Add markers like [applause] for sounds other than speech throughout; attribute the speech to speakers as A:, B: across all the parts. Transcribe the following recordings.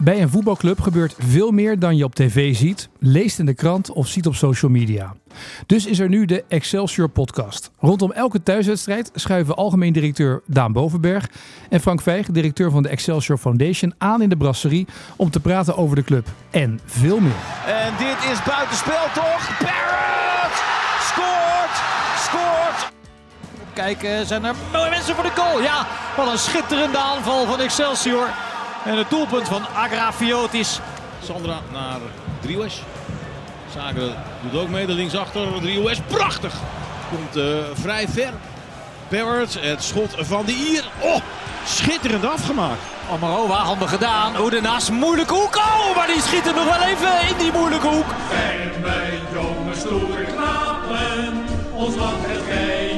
A: Bij een voetbalclub gebeurt veel meer dan je op tv ziet, leest in de krant of ziet op social media. Dus is er nu de Excelsior podcast. Rondom elke thuiswedstrijd schuiven algemeen directeur Daan Bovenberg en Frank Vijg, directeur van de Excelsior Foundation, aan in de brasserie om te praten over de club en veel meer.
B: En dit is buitenspel toch? Barrett scoort! Scoort! Kijken, zijn er mooie mensen voor de goal? Ja, wat een schitterende aanval van Excelsior. En het doelpunt van Agrafiotis.
C: Sandra naar Driehuis. Zaken doet ook mee, de linksachter. Driehuis, prachtig! Komt uh, vrij ver. Barrett, het schot van de Ier. Oh, schitterend afgemaakt.
B: Amarova, handig gedaan. Oedenas, moeilijke hoek. Oh, maar die schiet er nog wel even in die moeilijke hoek.
D: En met jonge stoere knapen, ons land het vrije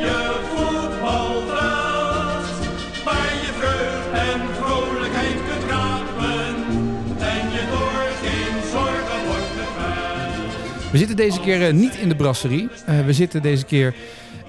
A: We zitten deze keer eh, niet in de brasserie. Uh, we zitten deze keer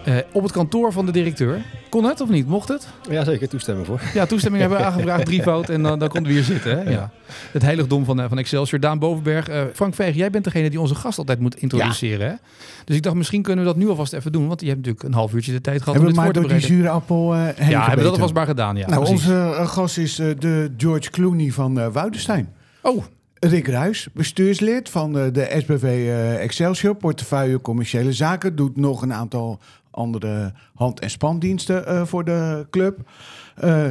A: uh, op het kantoor van de directeur. Kon het of niet? Mocht het?
E: Ja, zeker toestemming voor.
A: Ja, toestemming hebben we [laughs] aangevraagd, drievoud. En dan, dan konden we hier zitten. Hè? Ja. Het heiligdom van, uh, van Excelsior. Daan Bovenberg. Uh, Frank Veeg, jij bent degene die onze gast altijd moet introduceren. Ja. Hè? Dus ik dacht, misschien kunnen we dat nu alvast even doen. Want je hebt natuurlijk een half uurtje de tijd gehad
F: hebben
A: om dit
F: voor
A: te
F: door die zure appel heen
A: Ja, hebben we dat
F: gebeten.
A: alvast maar gedaan. Ja,
F: Nou,
A: precies.
F: onze gast is de George Clooney van Woudenstein.
A: Oh,
F: Rick Ruis, bestuurslid van de, de SBV uh, Excelsior, portefeuille commerciële zaken, doet nog een aantal andere hand- en spandiensten uh, voor de club.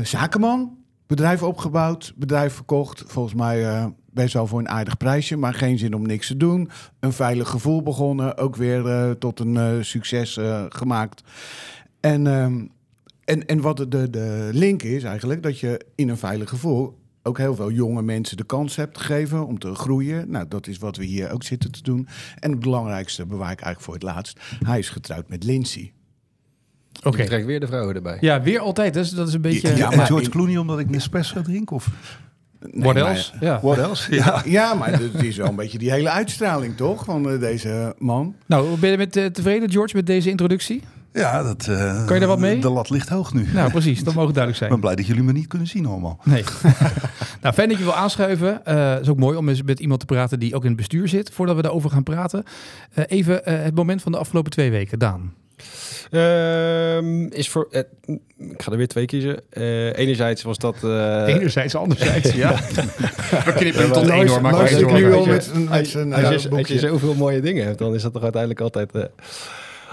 F: Zakenman, bedrijf opgebouwd, bedrijf verkocht, volgens mij best wel voor een aardig prijsje, maar geen zin om niks te doen. Een veilig gevoel begonnen, ook weer tot een succes gemaakt. En, um, en, en wat de, de link is eigenlijk, dat je in een veilig gevoel ook heel veel jonge mensen de kans hebt gegeven om te groeien. Nou, dat is wat we hier ook zitten te doen. En het belangrijkste bewaar ik eigenlijk voor het laatst. Hij is getrouwd met Lindsay.
E: Oké. Okay. Je trekt weer de vrouwen erbij.
A: Ja, weer altijd. Dus dat is een beetje...
G: Ja, ja maar George Clooney omdat ik Nespresso drink? Of...
A: Nee, What else?
G: Maar, ja. What else?
F: Ja, ja maar het is wel een beetje die hele uitstraling, toch? Van uh, deze man.
A: Nou, ben je met, uh, tevreden, George, met deze introductie?
G: Ja, dat, uh,
A: kan je daar wat mee?
G: De lat ligt hoog nu.
A: Nou, precies. Dat mogen duidelijk zijn.
G: Ik ben blij dat jullie me niet kunnen zien allemaal.
A: Nee. [laughs] nou, fijn dat je wil aanschuiven. Het uh, is ook mooi om eens met iemand te praten die ook in het bestuur zit. Voordat we daarover gaan praten. Uh, even het moment van de afgelopen twee weken. Daan.
E: Uh, is voor, uh, ik ga er weer twee kiezen. Uh, enerzijds was dat. Uh, [laughs]
A: enerzijds, anderzijds, ja. [laughs] We knippen hem tot één hoor. Maar
E: als, als je zoveel mooie dingen hebt, dan is dat toch uiteindelijk altijd.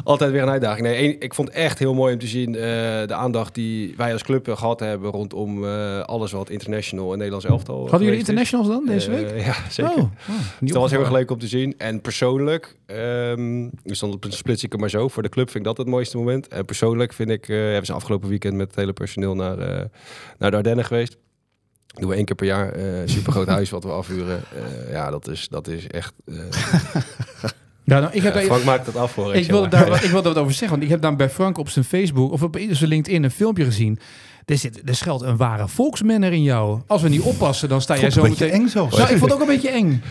E: Altijd weer een uitdaging. Nee, ik vond het echt heel mooi om te zien uh, de aandacht die wij als club gehad hebben rondom uh, alles wat international en Nederlands elftal.
A: Hadden jullie internationals dan deze week?
E: Uh, [laughs] ja, zeker. Oh, oh, dus dat was heel erg leuk om te zien. En persoonlijk, um, dus dan splits ik maar zo. Voor de club vind ik dat het mooiste moment. En persoonlijk vind ik, hebben ze afgelopen weekend met het hele personeel naar, naar de Ardennen geweest. Doen we één keer per jaar. Super groot [laughs] huis wat we afhuren. Ja, dat is, dat is echt. [laughs]
A: Ja, nou, ik heb
E: ja, Frank maakt dat af voor.
A: Ik, ik wil daar, [laughs] ik wil daar wat over zeggen. Want ik heb dan bij Frank op zijn Facebook of op zijn LinkedIn een filmpje gezien. Er, zit, er schuilt een ware volksmanner in jou. Als we niet oppassen, dan sta jij zo
G: een
A: meteen...
G: eng zelfs.
A: Nou, ik vond het ook een beetje eng. Een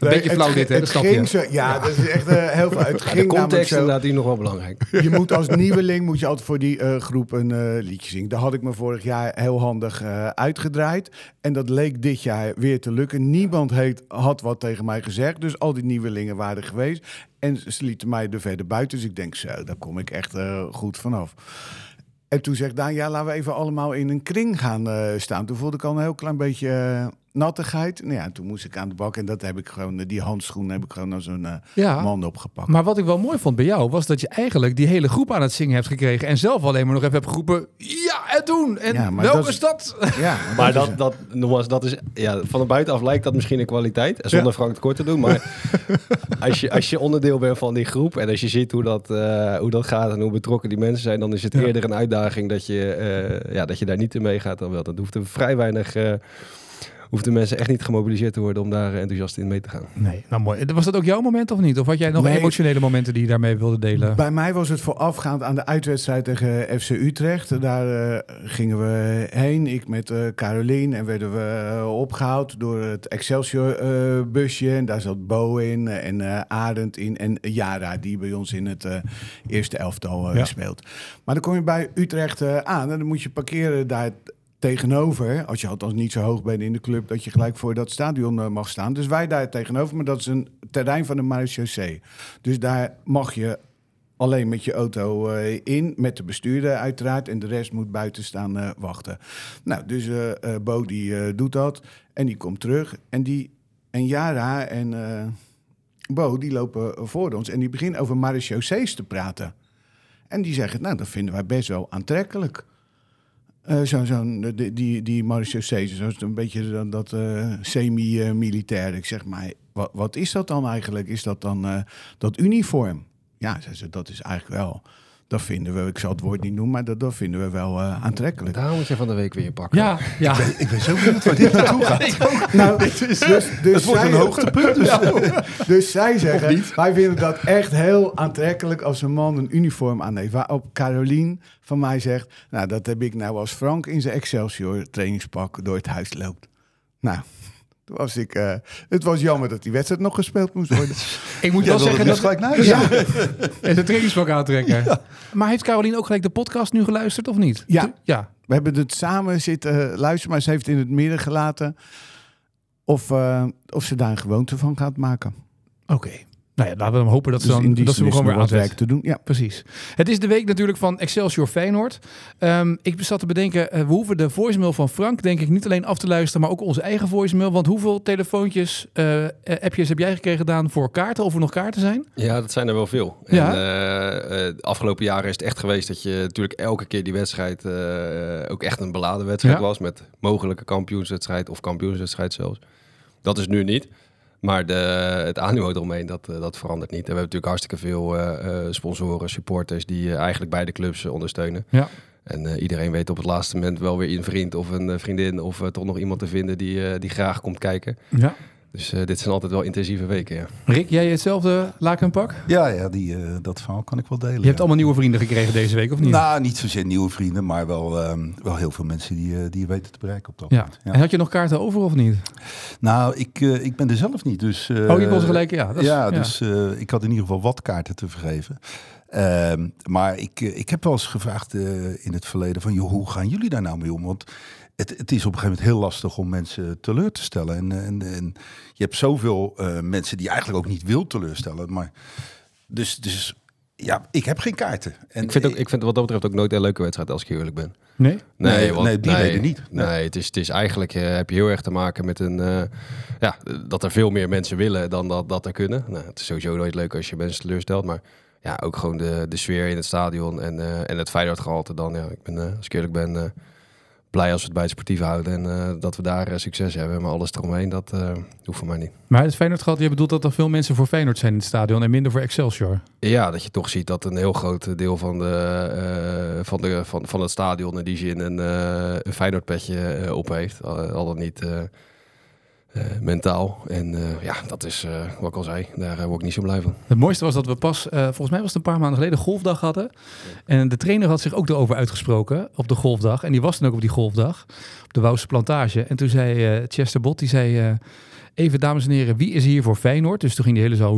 A: nee, beetje flauw dit, hè?
F: Het
A: dat.
F: Zo, ja, dat is echt uh, heel veel. Het
E: ja,
F: ging
E: de context
F: zo,
E: inderdaad hier nog wel belangrijk.
F: Je moet als nieuweling moet je altijd voor die uh, groep een uh, liedje zingen. Daar had ik me vorig jaar heel handig uh, uitgedraaid. En dat leek dit jaar weer te lukken. Niemand heeft, had wat tegen mij gezegd. Dus al die nieuwelingen waren geweest. En ze lieten mij er verder buiten. Dus ik denk, zo, daar kom ik echt uh, goed vanaf. En toen zegt Daan, ja, laten we even allemaal in een kring gaan uh, staan. Toen voelde ik al een heel klein beetje uh, nattigheid. Nou ja, toen moest ik aan de bak en dat heb ik gewoon, die handschoen heb ik gewoon als een uh,
A: ja,
F: man opgepakt.
A: Maar wat ik wel mooi vond bij jou, was dat je eigenlijk die hele groep aan het zingen hebt gekregen. En zelf alleen maar nog even hebt geroepen, ja, en doen. En ja, welke dat is, stad?
F: Ja, [laughs]
E: maar dat, dat, dat, nogmaals, dat is, ja, van de buitenaf lijkt dat misschien een kwaliteit. Zonder ja. Frank tekort te doen. Maar [laughs] als, je, als je onderdeel bent van die groep en als je ziet hoe dat, uh, hoe dat gaat en hoe betrokken die mensen zijn, dan is het ja. eerder een uitdaging dat je, uh, ja, dat je daar niet in meegaat dan wel. Dat hoeft er vrij weinig. Hoeft de mensen echt niet gemobiliseerd te worden om daar enthousiast in mee te gaan.
A: Nee, nou mooi. Was dat ook jouw moment of niet? Of had jij nog nee, emotionele momenten die je daarmee wilde delen?
F: Bij mij was het voorafgaand aan de uitwedstrijd tegen FC Utrecht. Daar uh, gingen we heen, ik met uh, Carolien, en werden we uh, opgehaald door het Excelsior-busje. en daar zat Bo in en Arend in en Jara, die bij ons in het eerste elftal ja. speelt. Maar dan kom je bij Utrecht aan en dan moet je parkeren daar tegenover, als je althans niet zo hoog bent in de club, dat je gelijk voor dat stadion eh, mag staan. Dus wij daar tegenover, maar dat is een terrein van de marechaussee. Dus daar mag je alleen met je auto eh, in, met de bestuurder uiteraard, en de rest moet buiten staan eh, wachten. Nou, dus Bo die doet dat en die komt terug en die en Jara en Bo die lopen voor ons en die beginnen over marechaussees te praten. En die zeggen, nou, dat vinden wij best wel aantrekkelijk. Eh, zo, zo'n, die, die, die zo is het een beetje dan dat eh, semi-militair. Ik zeg, maar wat, wat is dat dan eigenlijk? Is dat dan eh, dat uniform? Ja, zei ze, dat is eigenlijk wel, dat vinden we, ik zal het woord niet noemen, maar dat, dat vinden we wel eh, aantrekkelijk.
E: Daar moet je van de week weer pakken.
A: Ja, ja.
G: Ik ben zo benieuwd waar dit naartoe gaat. [laughs]
F: Nou, dus, dus
G: Het wordt
F: zij-
G: een hoogtepunt. Dus. [laughs]
F: Dus zij zeggen, wij vinden dat echt heel aantrekkelijk als een man een uniform aan heeft. Waarop Carolien van mij zegt, nou dat heb ik nou als Frank in zijn Excelsior trainingspak door het huis loopt. Nou, toen was ik, eh, het was jammer dat die wedstrijd nog gespeeld moest worden. [laughs]
A: Ik moet
G: Ja,
A: wel zeggen dat...
G: gelijk naar ja. [laughs]
A: En de trainingspak aantrekken. Maar heeft Carolien ook gelijk de podcast nu geluisterd of niet?
F: Ja.
A: Ja.
F: We hebben het samen zitten eh, luisteren, maar ze heeft in het midden gelaten of, eh, of ze daar een gewoonte van gaat maken.
A: Oké. Nou ja, laten we dan hopen dat ze,
F: Dus
A: dan,
F: in die
A: dat ze gewoon
F: nog
A: weer
F: wat
A: aanzet.
F: werk te doen. Ja.
A: Precies. Het is de week natuurlijk van Excelsior Feyenoord. Ehm, ik zat te bedenken, eh, we hoeven de voicemail van Frank denk ik niet alleen af te luisteren, maar ook onze eigen voicemail. Want hoeveel telefoontjes, eh, appjes heb jij gekregen gedaan voor kaarten? Of er nog kaarten zijn?
E: Ja, dat zijn er wel veel.
A: Ja.
E: En, eh, eh, de afgelopen jaren is het echt geweest dat je natuurlijk elke keer die wedstrijd eh, ook echt een beladen wedstrijd
A: Ja.
E: was. Met mogelijke kampioenswedstrijd of kampioenswedstrijd zelfs. Dat is nu niet. Maar de, het animo eromheen, dat, eh, dat verandert niet. En we hebben natuurlijk hartstikke veel eh, sponsoren, supporters die eigenlijk beide clubs ondersteunen.
A: Ja.
E: En iedereen weet op het laatste moment wel weer een vriend of een vriendin of toch nog iemand te vinden die, die graag komt kijken.
A: Ja.
E: Dus eh, dit zijn altijd wel intensieve weken, ja.
A: Rick, jij hetzelfde lakenpak?
G: Ja, ja die, eh, dat verhaal kan ik wel delen.
A: Je
G: ja.
A: hebt allemaal nieuwe vrienden gekregen deze week, of niet?
G: Nou, niet zozeer nieuwe vrienden, maar wel, ehm, wel heel veel mensen die, eh, die je weten te bereiken op dat
A: ja.
G: moment. Ja.
A: En had je nog kaarten over of niet?
G: Nou, ik, eh, ik ben er zelf niet, dus... eh,
A: oh, je kon ze gelijk, ja. Dat is-
G: ja, dus eh, ik had in ieder geval wat kaarten te vergeven. Ehm, maar ik, ik heb wel eens gevraagd eh, in het verleden van, joh, hoe gaan jullie daar nou mee om? Want het, het is op een gegeven moment heel lastig om mensen teleur te stellen. En, en, en je hebt zoveel eh, mensen die je eigenlijk ook niet wil teleurstellen. Maar dus, dus ja, ik heb geen kaarten. En
E: Ik vind, ook, ik vind wat dat betreft ook nooit een leuke wedstrijd als ik eerlijk ben.
A: Nee?
G: Nee, nee, die reden niet.
E: Nee,
G: Nee.
E: het, is, het is eigenlijk, eh, heb je heel erg te maken met een, eh, ja, dat er veel meer mensen willen dan dat, dat er kunnen. Nou, het is sowieso nooit leuk als je mensen teleurstelt, maar ja, ook gewoon de, de sfeer in het stadion en, eh, en het Feyenoord gehalte dan. Ja, ik ben, eh, als ik eerlijk ben, eh, blij als we het bij het sportief houden en eh, dat we daar eh, succes hebben. Maar alles eromheen, dat eh, hoeft voor mij niet.
A: Maar het Feyenoord gehad, je bedoelt dat er veel mensen voor Feyenoord zijn in het stadion en minder voor Excelsior.
E: Ja, dat je toch ziet dat een heel groot deel van, de, van, de, van, van het stadion in die zin een, een Feyenoord-petje eh, op heeft. Al, al dan niet mentaal. En eh, ja, dat is eh, wat ik al zei. Daar eh, word ik niet zo blij van.
A: Het mooiste was dat we pas, eh, volgens mij was het een paar maanden geleden, golfdag hadden. En de trainer had zich ook erover uitgesproken op de golfdag. En die was dan ook op die golfdag, op de Wouwse Plantage. En toen zei eh, Chester Bot, die zei, eh, even dames en heren, wie is hier voor Feyenoord? Dus toen ging die hele zaal...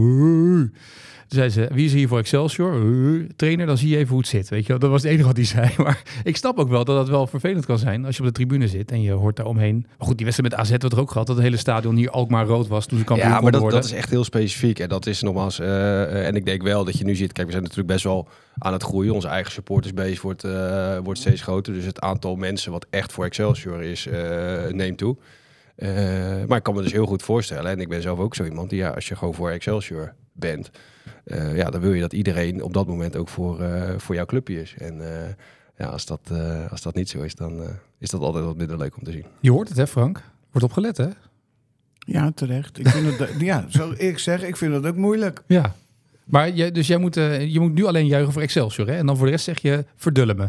A: Zei ze, wie is hier voor Excelsior? "Hey." Trainer, dan zie je even hoe het zit. Weet je, wel. dat was het enige wat hij [laughs] zei. Maar ik snap ook wel dat dat wel vervelend kan zijn als je op de tribune zit en je hoort daar omheen. Maar goed, die wedstrijd met AZ werd er ook gehad, dat het hele stadion hier ook maar rood was toen ze kampioen
E: Ja, maar dat,
A: worden.
E: dat is echt heel specifiek. En dat is nogmaals. eh, eh, en ik denk wel dat je nu ziet. Kijk, we zijn natuurlijk best wel aan het groeien. Onze eigen supportersbase wordt, eh, wordt steeds groter. Dus het aantal mensen wat echt voor Excelsior is, eh, neemt toe. Eh, maar ik kan me dus heel goed voorstellen. En ik ben zelf ook zo iemand die, ja, als je gewoon voor Excelsior bent. Eh, ja, dan wil je dat iedereen op dat moment ook voor, eh, voor jouw clubje is. En eh, ja, als dat, eh, als dat niet zo is, dan eh, is dat altijd wat minder leuk om te zien.
A: Je hoort het hè Frank? Wordt opgelet hè?
F: Ja, terecht. Ik vind het, [laughs] ja, zo ik zeg, ik vind het ook moeilijk.
A: Ja. Maar jij, dus jij moet, je moet nu alleen juichen voor Excelsior, hè? En dan voor de rest zeg je verdullen me.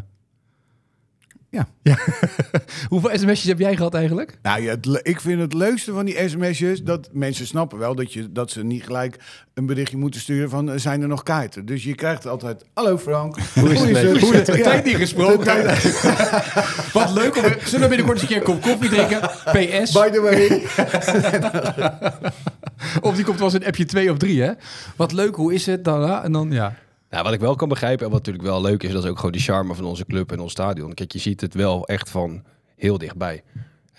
F: Ja.
A: ja. [laughs] Hoeveel sms'jes heb jij gehad eigenlijk?
F: Nou ja, het ik vind het leukste van die sms'jes dat mensen snappen wel dat, je, dat ze niet gelijk een berichtje moeten sturen van eh, zijn er nog kaarten. Dus je krijgt altijd, hallo Frank, hoe
E: is het?
A: Hoe is het? Tijd niet gesproken. [laughs] Wat leuk om... Zullen we binnenkort eens een keer een kop koffie drinken? PS.
F: By the way. [laughs]
A: Of die komt wel eens een appje 2 of 3, hè? Wat leuk, hoe is het? Dan, en dan, ja.
E: Nou, wat ik wel kan begrijpen en wat natuurlijk wel leuk is, dat is ook gewoon die charme van onze club en ons stadion. Kijk, je ziet het wel echt van heel dichtbij.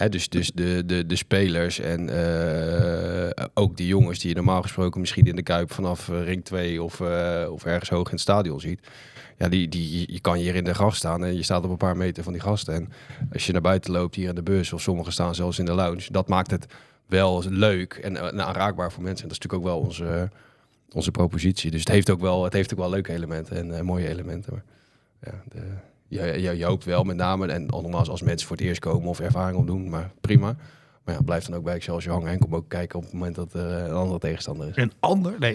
E: Dus dus de, de, de spelers en eh, ook die jongens die je normaal gesproken misschien in de Kuip vanaf eh, ring 2 of, eh, of ergens hoog in het stadion ziet. Ja, die, die, je kan hier in de gast staan en je staat op een paar meter van die gasten. En als je naar buiten loopt hier in de bus of sommigen staan zelfs in de lounge, dat maakt het wel leuk en, en aanraakbaar voor mensen. En dat is natuurlijk ook wel onze, onze propositie. Dus het heeft ook wel, het heeft ook wel leuke elementen en eh, mooie elementen. Maar ja, de, je, hoopt wel met name, en nogmaals als mensen voor het eerst komen of ervaring opdoen, maar prima. Maar ja, blijf dan ook bij Excelsior hangen en kom ook kijken op het moment dat er een andere tegenstander is.
A: Een ander? Nee.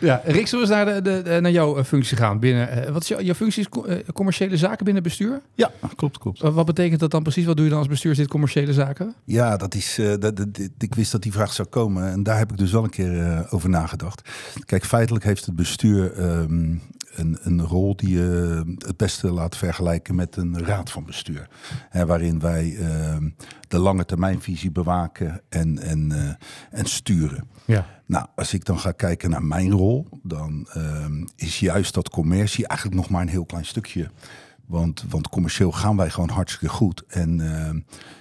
A: Ja, [laughs] Rick, zullen we eens naar, de, de, naar jouw eh, functie gaan binnen. eh, wat is jouw, jouw functie? Is co- eh, commerciële zaken binnen het bestuur?
G: Ja, klopt, klopt.
A: Wat betekent dat dan precies? Wat doe je dan als bestuurslid commerciële zaken?
G: Ja, dat is, eh, dat, ik wist dat die vraag zou komen en daar heb ik dus wel een keer eh, over nagedacht. Kijk, feitelijk heeft het bestuur ehm, een, een rol die je het beste laat vergelijken met een raad van bestuur. Hè, waarin wij ehm, de lange termijnvisie bewaken en, en, eh, en sturen.
A: Ja.
G: Nou, als ik dan ga kijken naar mijn rol, dan ehm, is juist dat commercie eigenlijk nog maar een heel klein stukje. Want, want commercieel gaan wij gewoon hartstikke goed. En, ehm,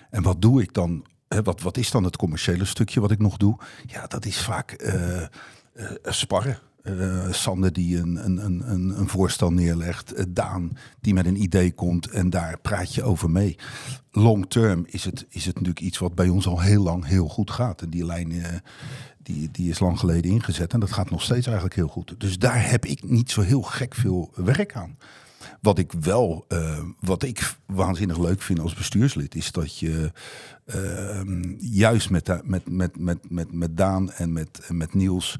G: en wat doe ik dan? Hè, wat, wat is dan het commerciële stukje wat ik nog doe? Ja, dat is vaak eh, eh, sparren. Eh, Sander die een, een, een, een, voorstel neerlegt. Eh, Daan die met een idee komt en daar praat je over mee. Long term is het, is het natuurlijk iets wat bij ons al heel lang heel goed gaat. En die lijn eh, die, die is lang geleden ingezet en dat gaat nog steeds eigenlijk heel goed. Dus daar heb ik niet zo heel gek veel werk aan. Wat ik wel, eh, wat ik waanzinnig leuk vind als bestuurslid, is dat je ehm, juist met, met, met, met, met, Daan en met, met Niels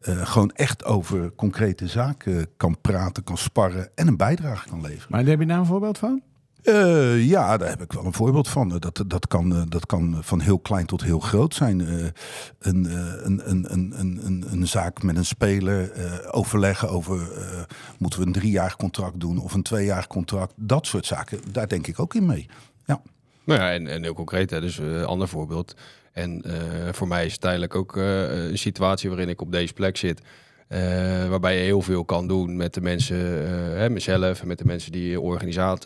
G: eh, gewoon echt over concrete zaken kan praten, kan sparren en een bijdrage kan leveren.
F: Maar daar heb je daar een voorbeeld van?
G: Eh, ja, daar heb ik wel een voorbeeld van. Eh, Dat, dat, kan, eh, dat kan van heel klein tot heel groot zijn. Een, een, een, een, een, een, zaak met een speler, overleggen over moeten we een driejarig contract doen of een tweejarig contract. Dat soort zaken, daar denk ik ook in mee. Ja.
E: Nou ja, en, en heel concreet, hè, dus een ander voorbeeld. En voor mij is het tijdelijk ook een situatie waarin ik op deze plek zit. Eh, waarbij je heel veel kan doen met de mensen, eh, hè, mezelf en met de mensen die je,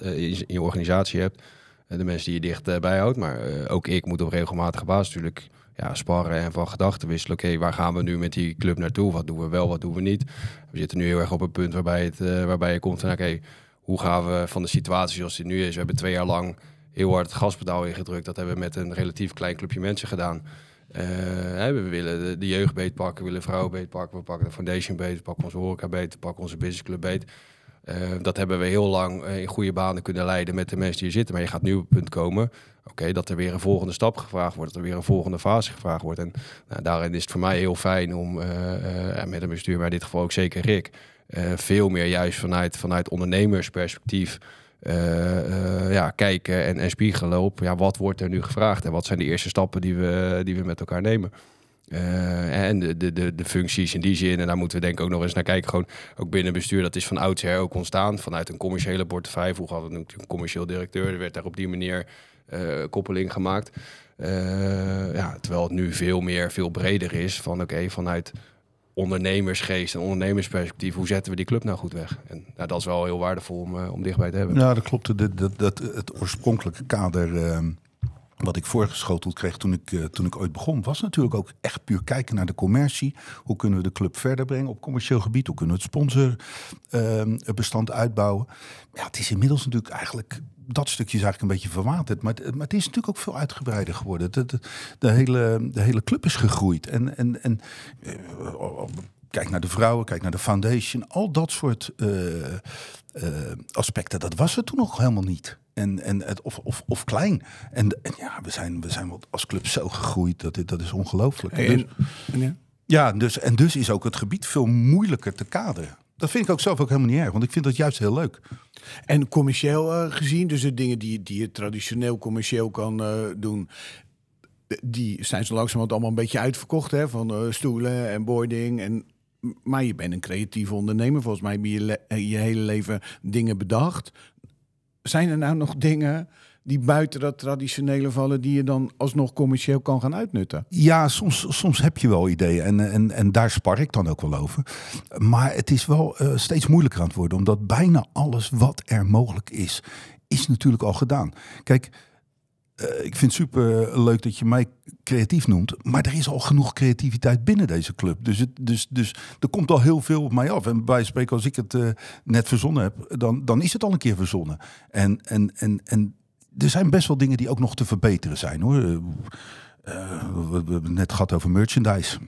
E: eh, in je organisatie hebt. De mensen die je dichtbij houdt. Maar ook ik moet op regelmatige basis natuurlijk ja, sparren en van gedachten wisselen. Oké, waar gaan we nu met die club naartoe? Wat doen we wel, wat doen we niet? We zitten nu heel erg op een punt waarbij, het, waarbij je komt van oké, hoe gaan we van de situatie zoals die nu is? We hebben twee jaar lang heel hard het gaspedaal ingedrukt. Dat hebben we met een relatief klein clubje mensen gedaan. Eh, we willen de, jeugd beet pakken, we willen vrouwen beet pakken, we pakken de foundation beet, we pakken onze horeca beet, we pakken onze business club beet. Eh, dat hebben we heel lang eh, in goede banen kunnen leiden met de mensen die hier zitten. Maar je gaat nu op het punt komen, oké, dat er weer een volgende stap gevraagd wordt, dat er weer een volgende fase gevraagd wordt. En nou, daarin is het voor mij heel fijn om met een bestuur, maar in dit geval ook zeker Rick, veel meer juist vanuit, vanuit ondernemersperspectief ja, kijken en, en spiegelen op ja, wat wordt er nu gevraagd en wat zijn de eerste stappen die we, die we met elkaar nemen. Eh, en de, de, de, functies in die zin, en daar moeten we denk ik ook nog eens naar kijken. Gewoon ook binnen bestuur, dat is van oudsher ook ontstaan. Vanuit een commerciële portefeuille. Vroeger hadden we natuurlijk een commercieel directeur. Er werd daar op die manier eh, koppeling gemaakt. Eh, ja, terwijl het nu veel meer, veel breder is. Van oké, vanuit ondernemersgeest en ondernemersperspectief, hoe zetten we die club nou goed weg? En nou, dat is wel heel waardevol om, eh, om dichtbij te hebben.
G: Ja, dat klopt. Dat, het oorspronkelijke kader ehm, wat ik voorgeschoteld kreeg toen ik, eh, toen ik ooit begon, was natuurlijk ook echt puur kijken naar de commercie. Hoe kunnen we de club verder brengen op commercieel gebied? Hoe kunnen we het sponsorbestand uitbouwen? Ja, het is inmiddels natuurlijk eigenlijk dat stukje is eigenlijk een beetje verwaterd. Maar het, maar het is natuurlijk ook veel uitgebreider geworden. De, de, hele, de hele club is gegroeid. En, en, en eh, kijk naar de vrouwen, kijk naar de foundation. Al dat soort eh, aspecten, dat was er toen nog helemaal niet. En, en het, of, of, of klein. En, en ja, we zijn, we zijn wat als club zo gegroeid. Dat, dit- dat is ongelooflijk.
F: En-
G: Dus-
F: ja.
G: ja, dus, en dus is ook het gebied veel moeilijker te kaderen. Dat vind ik ook zelf ook helemaal niet erg, want ik vind dat juist heel leuk.
F: En commercieel eh, gezien, dus de dingen die, die je traditioneel commercieel kan eh, doen, die zijn zo langzamerhand allemaal een beetje uitverkocht. Hè, van eh, stoelen en boarding. En, maar je bent een creatieve ondernemer. Volgens mij heb je je hele leven dingen bedacht. Zijn er nou nog dingen die buiten dat traditionele vallen, die je dan alsnog commercieel kan gaan uitnutten?
G: Ja, soms, soms heb je wel ideeën en, en, en daar spar ik dan ook wel over. Maar het is wel eh, steeds moeilijker aan het worden, omdat bijna alles wat er mogelijk is, is natuurlijk al gedaan. Kijk, ik vind het super leuk dat je mij creatief noemt. Maar er is al genoeg creativiteit binnen deze club. Dus, het, dus, dus er komt al heel veel op mij af. En bij spreken, als ik het eh, net verzonnen heb, dan, dan is het al een keer verzonnen. En, en, en, en er zijn best wel dingen die ook nog te verbeteren zijn hoor. Eh, we hebben het net gehad over merchandise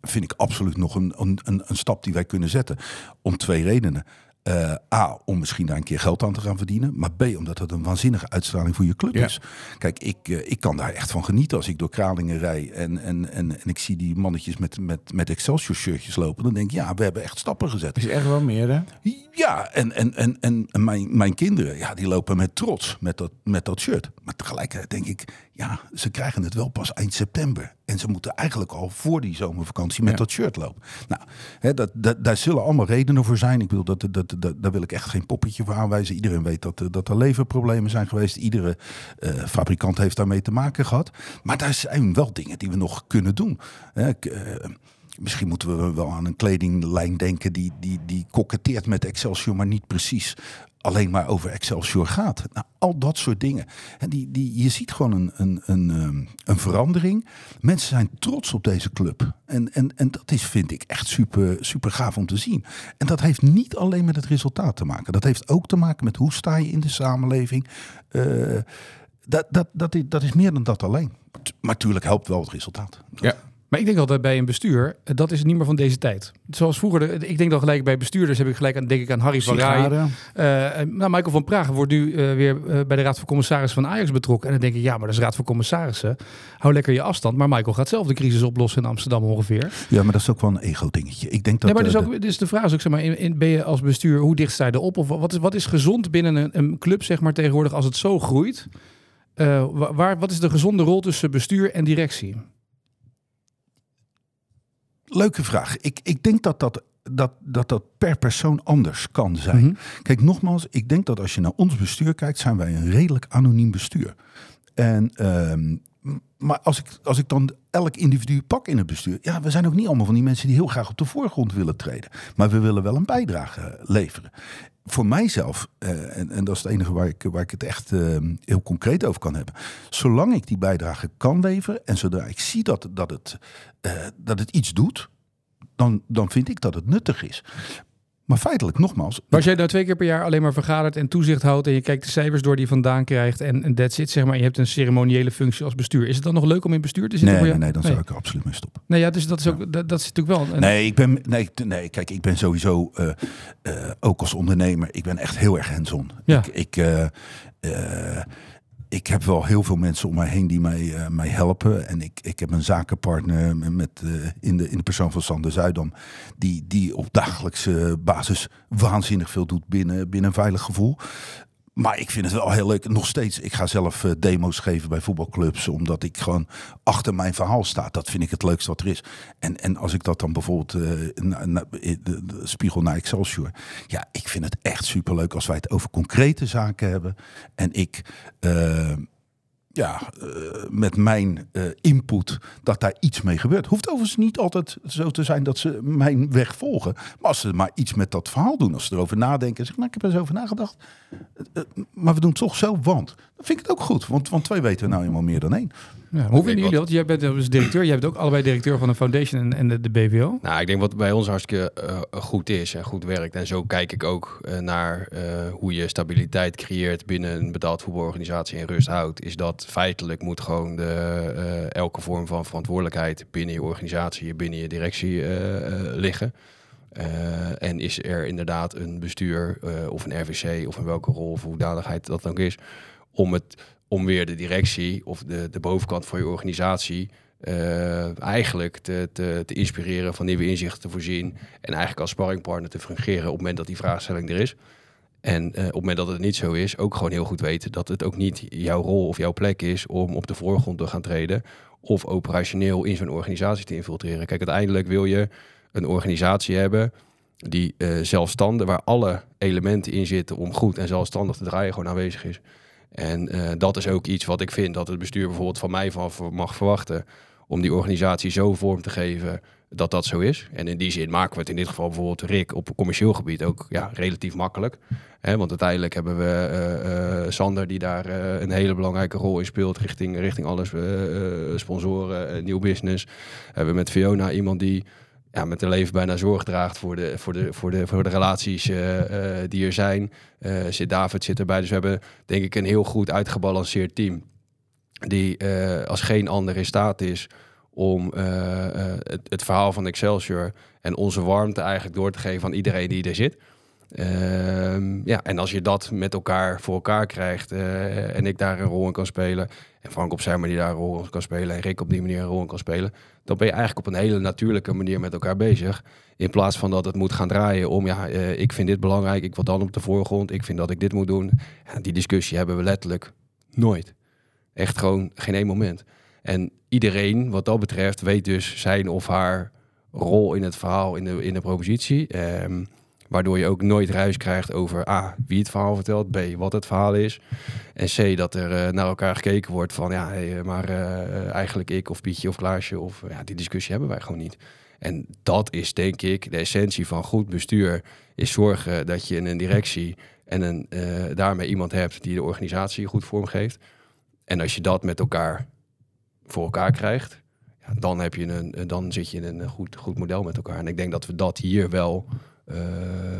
G: vind ik absoluut nog een, een, een stap die wij kunnen zetten. Om twee redenen. Uh, A, om misschien daar een keer geld aan te gaan verdienen. Maar B, omdat het een waanzinnige uitstraling voor je club
F: Ja.
G: is. Kijk, ik, uh, ik kan daar echt van genieten als ik door Kralingen rij. En, en, en, en ik zie die mannetjes met, met, met Excelsior shirtjes lopen. Dan denk ik, ja, we hebben echt stappen gezet.
F: is echt wel meer, hè?
G: Ja, en, en, en, en en mijn, mijn kinderen, ja, die lopen met trots met dat, met dat shirt. Maar tegelijkertijd denk ik, ja, ze krijgen het wel pas eind september. En ze moeten eigenlijk al voor die zomervakantie met
F: Ja.
G: dat shirt lopen. Nou, hè, dat, dat, daar zullen allemaal redenen voor zijn. Ik bedoel, dat, dat, dat, daar wil ik echt geen poppetje voor aanwijzen. Iedereen weet dat, er- dat er leverproblemen zijn geweest. Iedere eh, fabrikant heeft daarmee te maken gehad. Maar daar zijn wel dingen die we nog kunnen doen. Hè, ik, eh, Misschien moeten we wel aan een kledinglijn denken die, die, die koketteert met Excelsior, maar niet precies alleen maar over Excelsior gaat. Nou, al dat soort dingen. En die, die, je ziet gewoon een, een, een, ehm, een verandering. Mensen zijn trots op deze club. En, en, en dat is, vind ik, echt super, super gaaf om te zien. En dat heeft niet alleen met het resultaat te maken. Dat heeft ook te maken met hoe sta je in de samenleving. Eh, dat, dat, dat, is, dat is meer dan dat alleen. Maar natuurlijk helpt wel het resultaat.
F: Ja.
A: Maar ik denk altijd bij een bestuur, eh, dat is niet meer van deze tijd. Zoals vroeger, ik denk dan gelijk bij bestuurders heb ik gelijk aan, denk ik aan Harry van.
F: Sigaren.
A: Eh, nou, Michael van Praag wordt nu eh, weer bij de Raad van Commissarissen van Ajax betrokken. En dan denk ik, ja, maar dat is Raad van Commissarissen. Hou lekker je afstand. Maar Michael gaat zelf de crisis oplossen in Amsterdam ongeveer.
G: Ja, maar dat is ook wel een ego-dingetje. Ik denk dat.
A: nee, maar dus, ook, dus de vraag is ook, zeg maar, in, in- ben je als bestuur, hoe dicht sta je erop? Of wat is, wat is gezond binnen een, een club, zeg maar, tegenwoordig als het zo groeit? Wa- waar, wat is de gezonde rol tussen bestuur en directie?
G: Leuke vraag. Ik, ik denk dat dat, dat, dat dat per persoon anders kan zijn.
A: Mhm.
G: Kijk, nogmaals, ik denk dat als je naar ons bestuur kijkt, zijn wij een redelijk anoniem bestuur. En, ehm, maar als ik, als ik dan elk individu pak in het bestuur, ja, we zijn ook niet allemaal van die mensen die heel graag op de voorgrond willen treden. Maar we willen wel een bijdrage leveren. Voor mijzelf, eh, en, en dat is het enige waar ik, waar ik het echt eh, heel concreet over kan hebben. Zolang ik die bijdrage kan leveren en zodra ik zie dat, dat, het, eh, dat het iets doet, dan, dan vind ik dat het nuttig is. Maar feitelijk, nogmaals,
A: Maar als jij nou twee keer per jaar alleen maar vergadert en toezicht houdt en je kijkt de cijfers door die je vandaan krijgt en, en that's it, zeg maar, je hebt een ceremoniële functie als bestuur. Is het dan nog leuk om in bestuur te zitten?
G: nee, nee, nee, dan zou ik er absoluut mee stoppen.
A: Nee, ja, dus dat is ook, dat, dat is natuurlijk wel een,
G: Nee, ik ben, nee, nee, kijk, ik ben sowieso eh, eh, ook als ondernemer, ik ben echt heel erg hands-on.
A: Ja.
G: Ik, ik, eh, ik heb wel heel veel mensen om mij heen die mij, eh, mij helpen. En ik, ik heb een zakenpartner met, eh, in, de, in de persoon van Sander Zuidam, die, die op dagelijkse basis waanzinnig veel doet binnen, binnen een veilig gevoel. Maar ik vind het wel heel leuk. Nog steeds, ik ga zelf eh, demo's geven bij voetbalclubs. Omdat ik gewoon achter mijn verhaal sta. Dat vind ik het leukste wat er is. En, en als ik dat dan bijvoorbeeld eh, na- de, spiegel naar Excelsior. Ja, ik vind het echt superleuk als wij het over concrete zaken hebben. En ik... eh, ja, eh, met mijn eh, input dat daar iets mee gebeurt. Hoeft overigens niet altijd zo te zijn dat ze mijn weg volgen. Maar als ze maar iets met dat verhaal doen, als ze erover nadenken, zeggen, nou, ik heb er eens over nagedacht. Eh, maar we doen het toch zo, want dan vind ik het ook goed. Want, want twee weten nou eenmaal meer dan één.
A: Ja, hoe vinden jullie dat? Jij bent dus directeur, jij bent ook allebei directeur van een foundation en, en de, de BVO.
E: Nou, ik denk wat bij ons hartstikke eh, goed is en goed werkt. En zo kijk ik ook eh, naar eh, hoe je stabiliteit creëert binnen een betaald voetbalorganisatie en rust houdt. Is dat feitelijk moet gewoon de, eh, elke vorm van verantwoordelijkheid binnen je organisatie, binnen je directie eh, eh, liggen. Eh, en is er inderdaad een bestuur eh, of een RVC of in welke rol of hoedanigheid dat dan ook is, om, het, om weer de directie of de, de bovenkant van je organisatie eh, eigenlijk te, te, te inspireren, van nieuwe inzichten te voorzien en eigenlijk als sparringpartner te fungeren op het moment dat die vraagstelling er is. En eh, op het moment dat het niet zo is, ook gewoon heel goed weten dat het ook niet jouw rol of jouw plek is om op de voorgrond te gaan treden of operationeel in zo'n organisatie te infiltreren. Kijk, uiteindelijk wil je een organisatie hebben die eh, zelfstandig, waar alle elementen in zitten om goed en zelfstandig te draaien, gewoon aanwezig is. En eh, dat is ook iets wat ik vind dat het bestuur bijvoorbeeld van mij van mag verwachten om die organisatie zo vorm te geven dat dat zo is. En in die zin maken we het in dit geval bijvoorbeeld Rick op commercieel gebied ook ja, relatief makkelijk. Want uiteindelijk hebben we eh, eh, Sander die daar een hele belangrijke rol in speelt richting, richting alles. sponsoren, nieuw business. Hebben we met Fiona iemand die ja, met een leven bijna zorg draagt voor de, voor de, voor de, voor de relaties eh, eh, die er zijn. Eh, zit David zit erbij. Dus we hebben denk ik een heel goed uitgebalanceerd team. Die eh, als geen ander in staat is om eh, eh, het, het verhaal van Excelsior en onze warmte eigenlijk door te geven aan iedereen die er zit. Ehm, ja, en als je dat met elkaar voor elkaar krijgt eh, en ik daar een rol in kan spelen, en Frank op zijn manier daar een rol in kan spelen en Rick op die manier een rol in kan spelen, dan ben je eigenlijk op een hele natuurlijke manier met elkaar bezig. In plaats van dat het moet gaan draaien om, ja, eh, ik vind dit belangrijk, ik wil dan op de voorgrond, ik vind dat ik dit moet doen. Die discussie hebben we letterlijk nooit. Echt gewoon geen één moment. En iedereen, wat dat betreft, weet dus zijn of haar rol in het verhaal, in de, in de propositie. Ehm, waardoor je ook nooit ruis krijgt over A, wie het verhaal vertelt, B, wat het verhaal is. En C, dat er eh, naar elkaar gekeken wordt van, ja, hey, maar eh, eigenlijk ik of Pietje of Klaasje. Of, ja, die discussie hebben wij gewoon niet. En dat is denk ik de essentie van goed bestuur. Is zorgen dat je in een directie en een, eh, daarmee iemand hebt die de organisatie goed vormgeeft. En als je dat met elkaar voor elkaar krijgt, ja, dan, heb je een, dan zit je in een goed, goed model met elkaar. En ik denk dat we dat hier wel eh,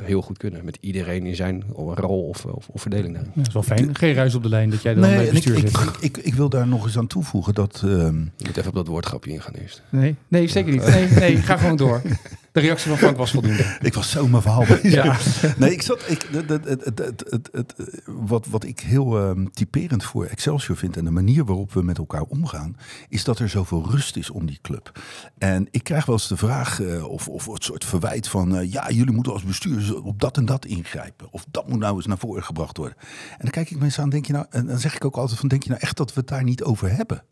E: heel goed kunnen. Met iedereen in zijn rol of, of, of verdeling. daarin.
A: Ja, dat is wel fijn. Geen ruis op de lijn dat jij dan bij
G: Nee,
A: bestuur
G: ik,
A: zit.
G: ik, ik wil daar nog eens aan toevoegen dat... ehm,
E: Je moet even op dat woordgrapje ingaan eerst.
A: Nee, nee zeker niet. Nee, nee, ga gewoon door. [laughs] De reactie van Frank was voldoende. [laughs]
G: Ik was zo mijn verhaal.
A: Ja.
G: Nee, ik zat. Ik, het, het, het, het, wat, wat ik heel ehm, typerend voor Excelsior vind en de manier waarop we met elkaar omgaan, is dat er zoveel rust is om die club. En ik krijg wel eens de vraag, eh, of, of het soort verwijt van: eh, ja, jullie moeten als bestuur op dat en dat ingrijpen. Of dat moet nou eens naar voren gebracht worden. En dan kijk ik mensen aan, denk je nou, en dan zeg ik ook altijd: van, denk je nou echt dat we het daar niet over hebben?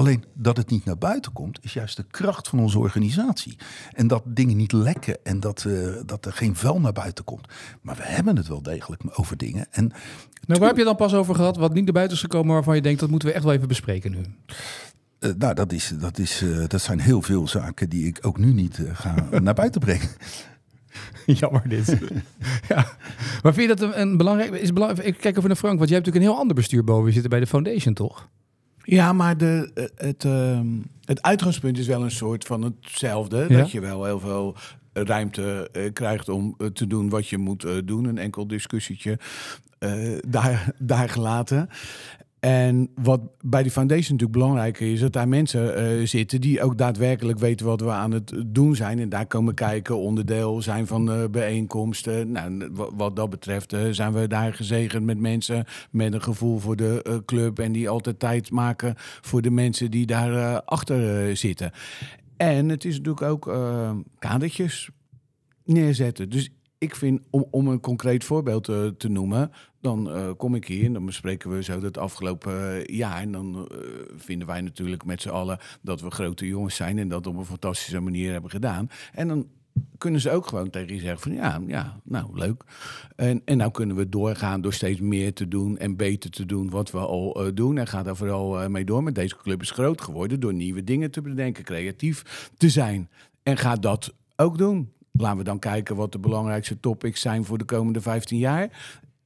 G: Alleen dat het niet naar buiten komt, is juist de kracht van onze organisatie. En dat dingen niet lekken en dat, eh, dat er geen vuil naar buiten komt. Maar we hebben het wel degelijk over dingen. En
A: Nou, waar heb je dan pas over gehad wat niet naar buiten is gekomen waarvan je denkt dat moeten we echt wel even bespreken nu?
G: eh, nou, dat, is, dat, is, eh, dat zijn heel veel zaken die ik ook nu niet ga [laughs] naar buiten brengen.
A: Jammer dit. [laughs] ja. Maar vind je dat een, een belangrijk... Is belangrijk ik kijk even naar Frank, want jij hebt natuurlijk een heel ander bestuur boven je zitten bij de foundation, toch?
F: Ja, maar de, eh, het, ehm, het uitgangspunt is wel een soort van hetzelfde.
A: Ja.
F: Dat je wel heel veel ruimte eh, krijgt om eh, te doen wat je moet eh, doen. Een enkel discussietje eh, daar, [laughs] daar gelaten. En wat bij die foundation natuurlijk belangrijk is, dat daar mensen eh, zitten die ook daadwerkelijk weten wat we aan het doen zijn. En daar komen kijken, onderdeel zijn van eh, bijeenkomsten. Nou, wa- wat dat betreft eh, zijn we daar gezegend met mensen met een gevoel voor de eh, club. En die altijd tijd maken voor de mensen die daar eh, achter zitten. En het is natuurlijk ook kadertjes neerzetten. Dus ik vind, om, om een concreet voorbeeld eh, te noemen, dan eh, kom ik hier en dan bespreken we zo het afgelopen eh, jaar. En dan vinden wij natuurlijk met z'n allen dat we grote jongens zijn en dat op een fantastische manier hebben gedaan. En dan kunnen ze ook gewoon tegen je zeggen van ja, ja nou leuk. En, en nou kunnen we doorgaan door steeds meer te doen en beter te doen wat we al doen. En ga daar vooral mee door. Maar deze club is groot geworden door nieuwe dingen te bedenken, creatief te zijn. En ga dat ook doen. Laten we dan kijken wat de belangrijkste topics zijn voor de komende 15 jaar.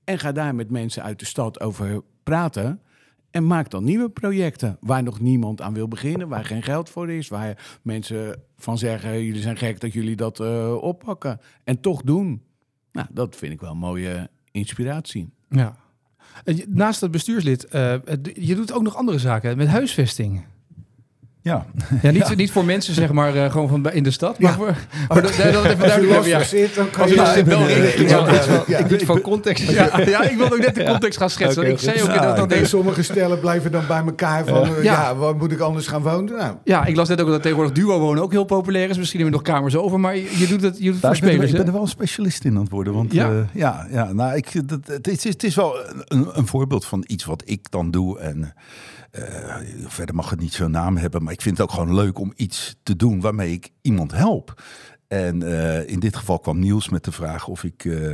F: En ga daar met mensen uit de stad over praten. En maak dan nieuwe projecten waar nog niemand aan wil beginnen, waar geen geld voor is, waar mensen van zeggen: jullie zijn gek dat jullie dat eh, oppakken en toch doen. Nou, dat vind ik wel een mooie inspiratie.
A: Ja. Naast het bestuurslid, het- je doet ook nog andere zaken met huisvesting.
G: Ja,
A: Ja, niet, [laughs] niet voor mensen, zeg maar, eh, gewoon van bij- in de stad, maar
F: Ja.
A: voor... maar dat, dat even duidelijk hebben, ja.
F: zit, dan
A: Als je
G: ik ben, eh,
A: iets van-
E: context.
A: Ja, ja, ik wilde ook net de context gaan schetsen. Ik zei ook dat
F: En
A: deze-
F: sommige stellen blijven dan bij elkaar van, eh,
A: Ja.
F: ja. waar moet ik anders gaan wonen? Nou,
A: Ja, ik las net ook dat tegenwoordig duo wonen ook heel populair is. Misschien hebben we nog kamers over, maar je je doet het, je doet het voor
G: ik, ben
A: spelers.
G: ik ben er wel een specialist in aan het worden. Want
A: Ja.
G: ja, ja, ja nou, ik, dat, het, is, het is wel een, een voorbeeld van iets wat ik dan doe. En eh, verder mag het niet zo'n naam hebben. Maar ik vind het ook gewoon leuk om iets te doen waarmee ik iemand help. En eh, in dit geval kwam Niels met de vraag of ik eh,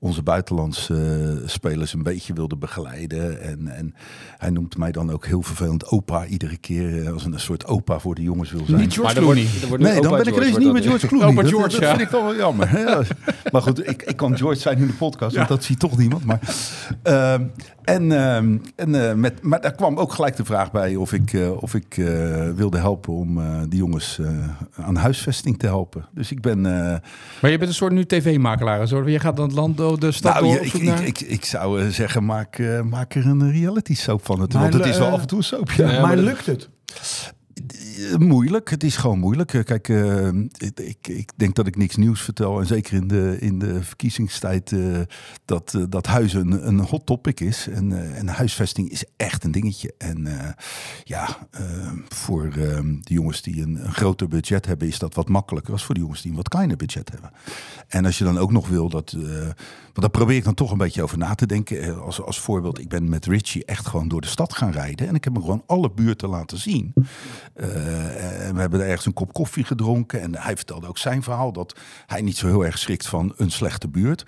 G: onze buitenlandse spelers een beetje wilde begeleiden. En, en hij noemt mij dan ook heel vervelend opa iedere keer. als een soort opa voor de jongens wil zijn.
A: Niet George
E: Maar er wordt,
A: Clooney.
E: er wordt
G: Nee, dan ben ik
E: George,
G: ineens niet met George Clooney.
A: Opa
G: Dat-
A: George,
G: dat,
A: ja.
G: vind ik wel wel jammer. Ja. [laughs] Maar goed, ik, ik kan George zijn in de podcast, want dat ziet toch niemand. Maar, ehm, en ehm, en eh, met, maar daar kwam ook gelijk de vraag bij of ik, eh, of ik eh, wilde helpen om eh die jongens eh, aan huisvesting te helpen. Dus ik ben... eh,
A: Maar je bent een soort nu tv-makelaar. Zo. Je gaat dan het land door de stad
G: nou,
A: door
G: ik, ik, ik, ik zou zeggen, maak, eh, maak er een reality soap van het.
F: Maar,
G: Want het is wel af en toe een soap. Ja.
E: Ja,
F: maar lukt het?
G: Eh, Moeilijk, het is gewoon moeilijk. Eh, Kijk, eh, ik, ik, denk dat ik niks nieuws vertel. En zeker in de, in de verkiezingstijd dat, dat huis een, een hot topic is. En, en huisvesting is echt een dingetje. En ja, voor de jongens die een, een groter budget hebben, is dat wat makkelijker als voor de jongens die een wat kleiner budget hebben. En als je dan ook nog wil dat. want daar probeer ik dan toch een beetje over na te denken. Als, als voorbeeld, ik ben met Richie echt gewoon door de stad gaan rijden. En ik heb hem gewoon alle buurten laten zien. Eh, en we hebben er ergens een kop koffie gedronken. En hij vertelde ook zijn verhaal dat hij niet zo heel erg schrikt van een slechte buurt.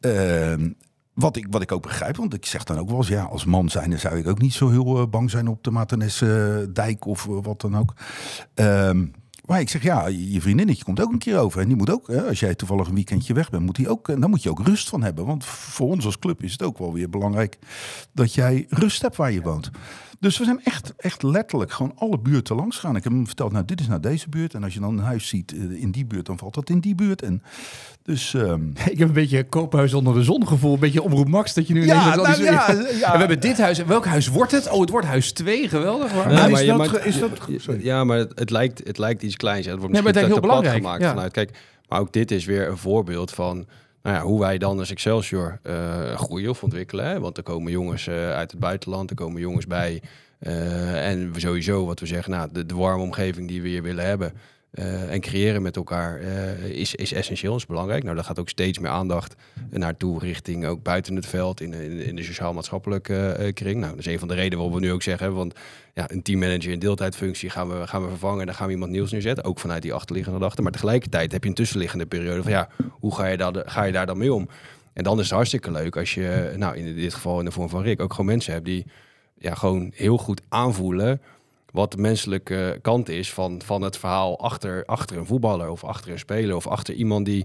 G: Ehm, wat ik, wat ik ook begrijp, want ik zeg dan ook wel eens, ja, als man zijn, dan zou ik ook niet zo heel eh, bang zijn op de Matenesse dijk of eh, wat dan ook. Ehm, maar ik zeg, ja, je vriendinnetje komt ook een keer over. En die moet ook, als jij toevallig een weekendje weg bent, moet die ook, dan moet je ook rust van hebben. Want voor ons als club is het ook wel weer belangrijk dat jij rust hebt waar je woont. Dus we zijn echt, echt letterlijk gewoon alle buurten langs gegaan. Ik heb hem verteld, nou, dit is nou deze buurt. En als je dan een huis ziet eh, in die buurt, dan valt dat in die buurt. En dus... ehm, [laughs]
A: Ik heb een beetje koophuis onder de zon gevoel. Een beetje omroep Max dat je nu die-
G: nou ja,
A: En
G: ja.
A: we hebben dit huis. Welk huis wordt het? Oh, het wordt huis 2. Geweldig. Maar...
E: Nee,
F: Maar is dat
E: maakt-
F: ge- is dat ge-
E: ja,
F: sorry.
E: Ja, maar het, het lijkt, het lijkt iets kleins. Het wordt
A: Nee, maar
E: misschien
A: het
E: te,
A: lijkt
E: te
A: heel
E: plat
A: belangrijk,
E: gemaakt
A: ja.
E: vanuit. Kijk, maar ook dit is weer een voorbeeld van nou ja, hoe wij dan als Excelsior eh, groeien of ontwikkelen. Hè? Want er komen jongens eh, uit het buitenland, er komen jongens bij. eh, en sowieso, wat we zeggen, nou, de, de warme omgeving die we hier willen hebben. Eh, en creëren met elkaar eh, is, is essentieel, is belangrijk. Nou, daar gaat ook steeds meer aandacht naartoe richting ook buiten het veld in, in, de- sociaal-maatschappelijke eh, kring. Nou, dat is een van de redenen waarom we nu ook zeggen, want ja, een teammanager in deeltijdfunctie gaan we, gaan we vervangen en dan gaan we iemand nieuws neerzetten. Ook vanuit die achterliggende gedachte. Maar tegelijkertijd heb je een tussenliggende periode van ja, hoe ga je, daar, ga je daar dan mee om? En dan is het hartstikke leuk als je, nou in dit geval in de vorm van Rick, ook gewoon mensen hebt die ja, gewoon heel goed aanvoelen wat de menselijke kant is van, van het verhaal achter, achter een voetballer of achter een speler of achter iemand die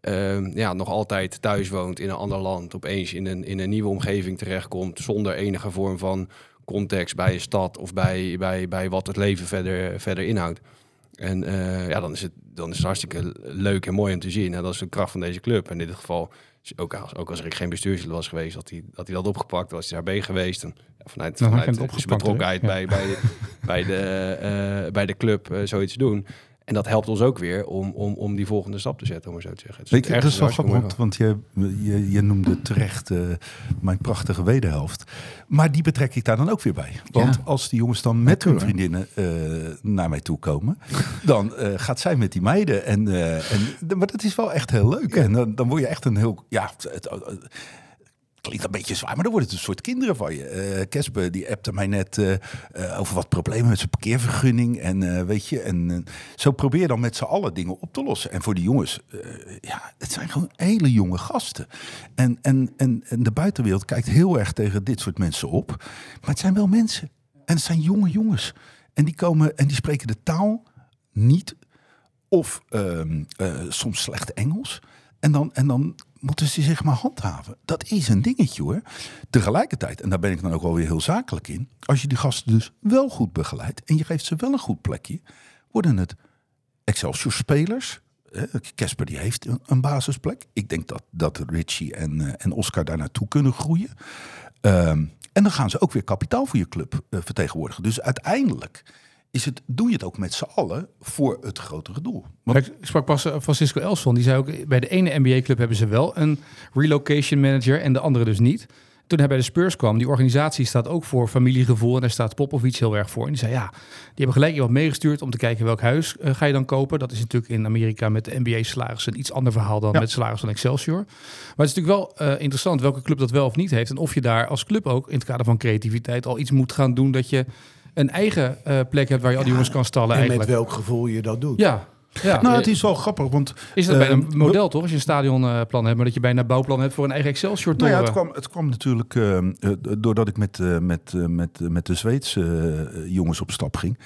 E: ehm, ja, nog altijd thuis woont in een ander land, opeens in een, in een nieuwe omgeving terechtkomt zonder enige vorm van context bij een stad of bij, bij, bij wat het leven verder, verder inhoudt. En eh, ja, dan is, het, dan is het hartstikke leuk en mooi om te zien. En dat is de kracht van deze club. En in dit geval, ook als, ook als ik geen bestuurslid was geweest, had hij, hij dat opgepakt, was hij daarbij geweest. Vanuit,
A: Dan opgepakt,
E: betrokkenheid bij, bij, [laughs] bij, de, eh, bij de club eh, zoiets doen. En dat helpt ons ook weer om, om, om die volgende stap te zetten, om maar zo te zeggen. Dus
G: Weet je, dat
E: ergens
G: is wel grappig, want, je, je, je noemde terecht eh, mijn prachtige wederhelft. Maar die betrek ik daar dan ook weer bij. Want
F: Ja.
G: als die jongens dan met hun vriendinnen eh, naar mij toe komen, dan eh, gaat zij met die meiden. En, eh, en, maar dat is wel echt heel leuk. En dan, dan word je echt een heel... Ja, het, het- klinkt een beetje zwaar, maar dan wordt het een soort kinderen van je. Eh Kesper, die appte mij net eh, eh, over wat problemen met zijn parkeervergunning. En eh, weet je, en eh, zo probeer dan met z'n allen dingen op te lossen. En voor die jongens, eh, ja, het zijn gewoon hele jonge gasten. En, en, en, en de buitenwereld kijkt heel erg tegen dit soort mensen op. Maar het zijn wel mensen. En het zijn jonge jongens. En die komen en die spreken de taal niet of ehm, eh, soms slecht Engels. En dan, en dan moeten ze zich maar handhaven. Dat is een dingetje hoor. Tegelijkertijd, en daar ben ik dan ook wel weer heel zakelijk in. Als je die gasten dus wel goed begeleidt en je geeft ze wel een goed plekje, worden het Excelsior-spelers. Casper die heeft een, een basisplek. Ik denk dat, dat Richie en, eh, en Oscar daar naartoe kunnen groeien. Ehm, en dan gaan ze ook weer kapitaal voor je club eh, vertegenwoordigen. Dus uiteindelijk is het, doe je het ook met z'n allen voor het grotere doel. Want
A: Ik sprak pas eh, Francisco Elson. Die zei ook, bij de ene NBA-club hebben ze wel een relocation manager en de andere dus niet. Toen hij bij de Spurs kwam, die organisatie staat ook voor familiegevoel. En daar staat Popovic heel erg voor. En die zei, ja, die hebben gelijk iemand meegestuurd om te kijken welk huis eh, ga je dan kopen. Dat is natuurlijk in Amerika met de NBA-salaris een iets ander verhaal dan
G: Ja.
A: met salaris van Excelsior. Maar het is natuurlijk wel eh, interessant welke club dat wel of niet heeft. En of je daar als club ook in het kader van creativiteit al iets moet gaan doen dat je een eigen eh, plek hebt waar je al die jongens kan stallen
F: En met welk gevoel je dat doet.
A: Ja, Ja.
G: Nou, het is wel grappig, want...
A: Is dat bij
G: eh,
A: een model toch? Als je een stadionplan hebt, maar dat je bijna een bouwplan hebt voor een eigen Excelsior
G: Nou
A: toren.
G: ja, het kwam, het kwam natuurlijk eh, eh, doordat ik met, eh, met, eh, met, eh, met de Zweedse eh, jongens op stap ging.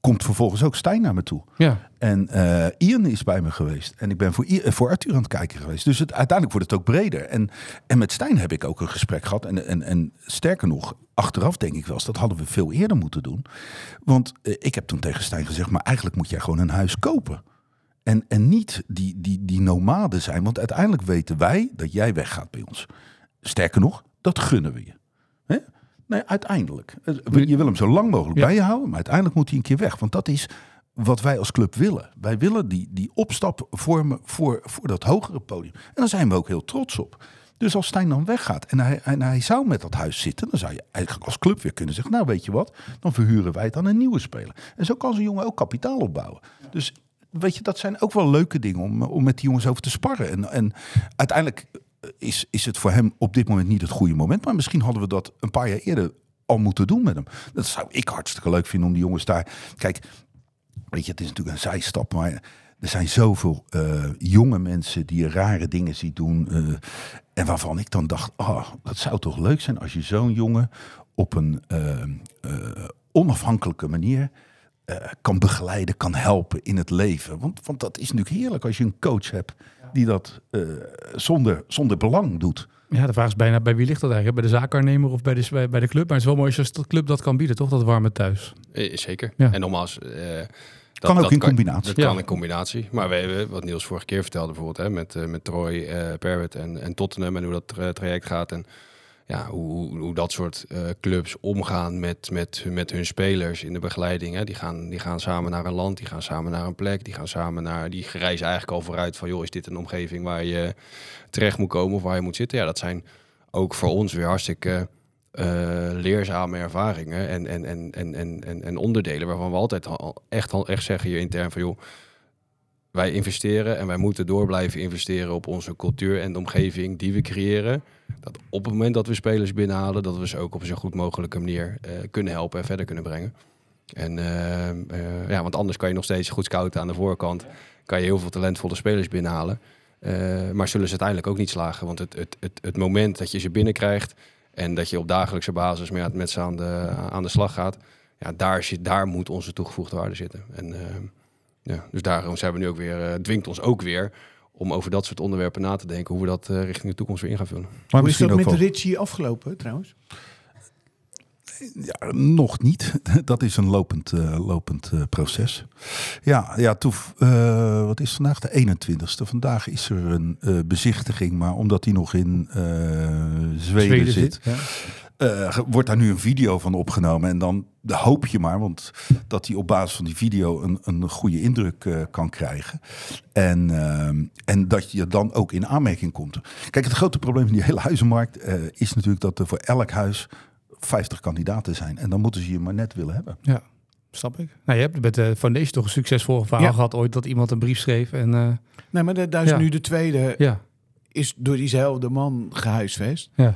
G: Komt vervolgens ook Stijn naar me toe.
A: Ja.
G: En eh, Ian is bij me geweest. En ik ben voor, I- eh, voor Arthur aan het kijken geweest. Dus het, uiteindelijk wordt het ook breder. En, en met Stijn heb ik ook een gesprek gehad. En, en, en sterker nog, achteraf denk ik wel eens, dat hadden we veel eerder moeten doen. Want eh, ik heb toen tegen Stijn gezegd, maar eigenlijk moet jij gewoon een huis kopen. En, en niet die, die, die nomaden zijn. Want uiteindelijk weten wij dat jij weggaat bij ons. Sterker nog, dat gunnen we je. Hè? Nee, uiteindelijk. Eh, Je wil hem zo lang mogelijk
A: Ja.
G: bij je houden, maar uiteindelijk moet hij een keer weg. Want dat is wat wij als club willen. Wij willen die, die opstap vormen voor, voor dat hogere podium. En daar zijn we ook heel trots op. Dus als Stijn dan weggaat en hij, en hij zou met dat huis zitten, dan zou je eigenlijk als club weer kunnen zeggen: Nou, weet je wat, dan verhuren wij het aan een nieuwe speler. En zo kan zo'n jongen ook kapitaal opbouwen. Dus weet je, dat zijn ook wel leuke dingen om, om met die jongens over te sparren. En, en uiteindelijk is, is het voor hem op dit moment niet het goede moment. Maar misschien hadden we dat een paar jaar eerder al moeten doen met hem. Dat zou ik hartstikke leuk vinden om die jongens daar. Kijk, weet je, het is natuurlijk een zijstap, maar er zijn zoveel eh, jonge mensen die rare dingen zien doen. eh, en waarvan ik dan dacht, ah, dat zou toch leuk zijn als je zo'n jongen op een eh, onafhankelijke manier kan begeleiden, kan helpen in het leven. Want, want dat is natuurlijk heerlijk als je een coach hebt die dat eh, zonder, zonder belang doet.
A: Ja, de vraag is bijna bij wie ligt dat eigenlijk? Bij de zaakaannemer of bij de, bij, bij de club? Maar het is wel mooi als de club dat kan bieden, toch? Dat warme thuis.
E: Eh, Zeker.
A: Ja.
E: En nogmaals... eh, dat,
G: Kan ook
E: dat
G: in combinatie.
E: Dat
A: Ja.
E: kan in combinatie. Maar we hebben, wat Niels vorige keer vertelde bijvoorbeeld, hè, met, eh, met Troy, eh Perwit en, en Tottenham en hoe dat tra- traject gaat. En ja, hoe, hoe, dat soort eh, clubs omgaan met, met, met hun spelers in de begeleiding. Hè. Die, gaan, die gaan samen naar een land, die gaan samen naar een plek, die gaan samen naar. Die reizen eigenlijk al vooruit van joh, is dit een omgeving waar je terecht moet komen of waar je moet zitten? Ja, dat zijn ook voor ons weer hartstikke eh, leerzame ervaringen en, en, en, en, en, en, en onderdelen waarvan we altijd al echt, al echt zeggen hier intern van joh, wij investeren en wij moeten door blijven investeren op onze cultuur en de omgeving die we creëren. Dat op het moment dat we spelers binnenhalen, dat we ze ook op zo goed mogelijke manier eh, kunnen helpen en verder kunnen brengen. En eh, eh, ja, want anders kan je nog steeds goed scouten aan de voorkant. Kan je heel veel talentvolle spelers binnenhalen. Maar zullen ze uiteindelijk ook niet slagen. Want het, het, het, het moment dat je ze binnenkrijgt en dat je op dagelijkse basis met, met ze aan de, aan de slag gaat, ja, daar, zit, daar moet onze toegevoegde waarde zitten. En ja, dus daarom zijn we nu ook weer, dwingt ons ook weer om over dat soort onderwerpen na te denken, hoe we dat eh, richting de toekomst weer in gaan vullen.
G: Maar
F: Hoe is dat met
G: wel.
F: Richie afgelopen trouwens?
G: Ja, nog niet. [laughs] Dat is een lopend, eh, lopend eh, proces. Ja, ja toen, eh, wat is vandaag? De 21ste. Vandaag is er een bezichtiging, maar omdat hij nog in eh, Zweden, zit,
A: Ja.
G: wordt daar nu een video van opgenomen. En dan hoop je maar, want dat hij op basis van die video een, een goede indruk kan krijgen. En, en dat je dan ook in aanmerking komt. Kijk, het grote probleem in die hele huizenmarkt is natuurlijk dat er voor elk huis 50 kandidaten zijn. En dan moeten ze je maar net willen hebben.
A: ja, snap ik. Nou, je hebt met de Foundation toch een succesvol verhaal
F: Ja.
A: gehad ooit dat iemand een brief schreef. En eh,
F: Nee, maar da- daar is
A: Ja.
F: nu de tweede,
A: ja,
F: is door diezelfde man gehuisvest.
A: ja.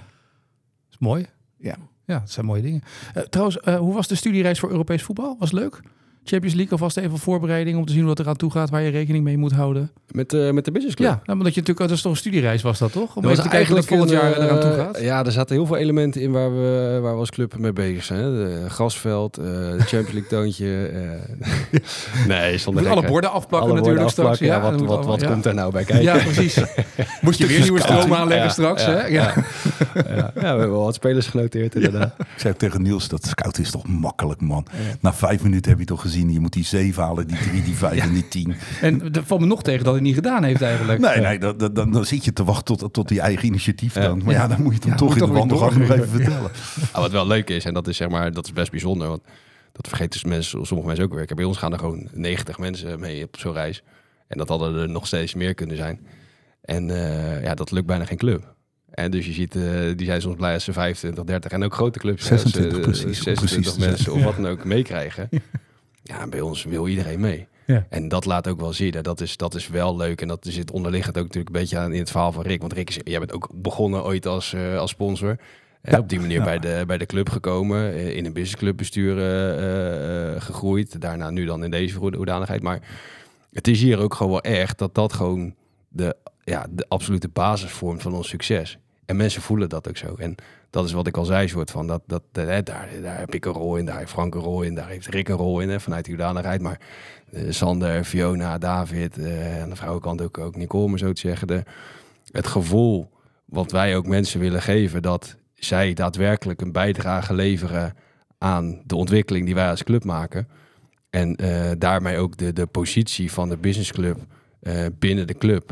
A: is mooi.
F: Ja.
A: Ja, dat zijn mooie dingen. Eh, trouwens, eh, hoe was de studiereis voor Europees voetbal? Was het leuk? Champions League alvast even voorbereiding om te zien hoe dat eraan toe gaat, waar je rekening mee moet houden.
E: Met, eh, met de business club.
A: Ja, nou, omdat je natuurlijk, dat is toch een studiereis was dat toch? Om
E: Dat
A: te dat volgend jaar eraan toe
E: eh,
A: gaat.
E: Ja, er zaten heel veel elementen in waar we, waar we als club mee bezig zijn. hè. De grasveld, eh, de Champions League toontje. eh. [laughs] nee, zonder
A: alle borden afplakken
E: Alle
A: natuurlijk
E: borden
A: straks.
E: ja, wat wat, wat
A: ja.
E: komt er nou bij kijken?
A: Ja, precies. [laughs] Moet je weer nieuwe stroom aanleggen
E: Ja,
A: straks,
E: ja,
A: hè? Ja.
E: Ja, ja, we hebben wel wat spelers genoteerd inderdaad.
G: Ik zei tegen Niels, dat scout is toch makkelijk, man. Na vijf minuten heb je toch gezien, je moet die zeven halen, die drie, die vijf [laughs] en die tien.
A: En er valt me nog tegen dat hij niet gedaan heeft eigenlijk.
G: Nee, nee, dan, dan, dan, dan zit je te wachten tot, tot die eigen initiatief
E: Ja.
G: dan. Maar ja, dan moet je het hem
A: Ja,
G: toch in de
A: toch
G: wandelgang nog even [laughs] vertellen.
E: Ah, wat wel leuk is, en dat is, zeg maar, dat is best bijzonder. Want dat vergeten dus mensen, sommige mensen ook weer. Bij ons gaan er gewoon 90 mensen mee op zo'n reis. En dat hadden er nog steeds meer kunnen zijn. En eh, ja, dat lukt bijna geen club. En dus je ziet, eh, die zijn soms blij als ze 25, 30 en ook grote clubs. hè, als ze,
G: 26
E: eh,
G: precies, om
E: 26
G: precies te zijn.
E: mensen of wat dan ook meekrijgen. Ja, [laughs] en bij ons wil iedereen mee.
A: Ja.
E: En dat laat ook wel zien. Dat is, dat is wel leuk. En dat zit onderliggend ook natuurlijk een beetje aan in het verhaal van Rick. Want Rick, is, jij bent ook begonnen ooit als, eh, als sponsor. En
G: Ja.
E: op die manier
G: Ja.
E: bij, de, bij de club gekomen. eh, In een businessclub bestuur eh, gegroeid. Daarna nu dan in deze hoed- hoedanigheid. Maar het is hier ook gewoon wel echt dat dat gewoon de, ja, de absolute basis vormt van ons succes. En mensen voelen dat ook zo. En dat is wat ik al zei, soort van, dat, dat, eh, daar, daar heb ik een rol in, daar heeft Frank een rol in, daar heeft Rick een rol in, hè, vanuit de hoedanigheid. Maar eh, Sander, Fiona, David, eh, aan de vrouwenkant ook, ook Nicole, maar zo te zeggen. De, het gevoel wat wij ook mensen willen geven, dat zij daadwerkelijk een bijdrage leveren aan de ontwikkeling die wij als club maken. En daarmee ook de, de positie van de businessclub binnen de club.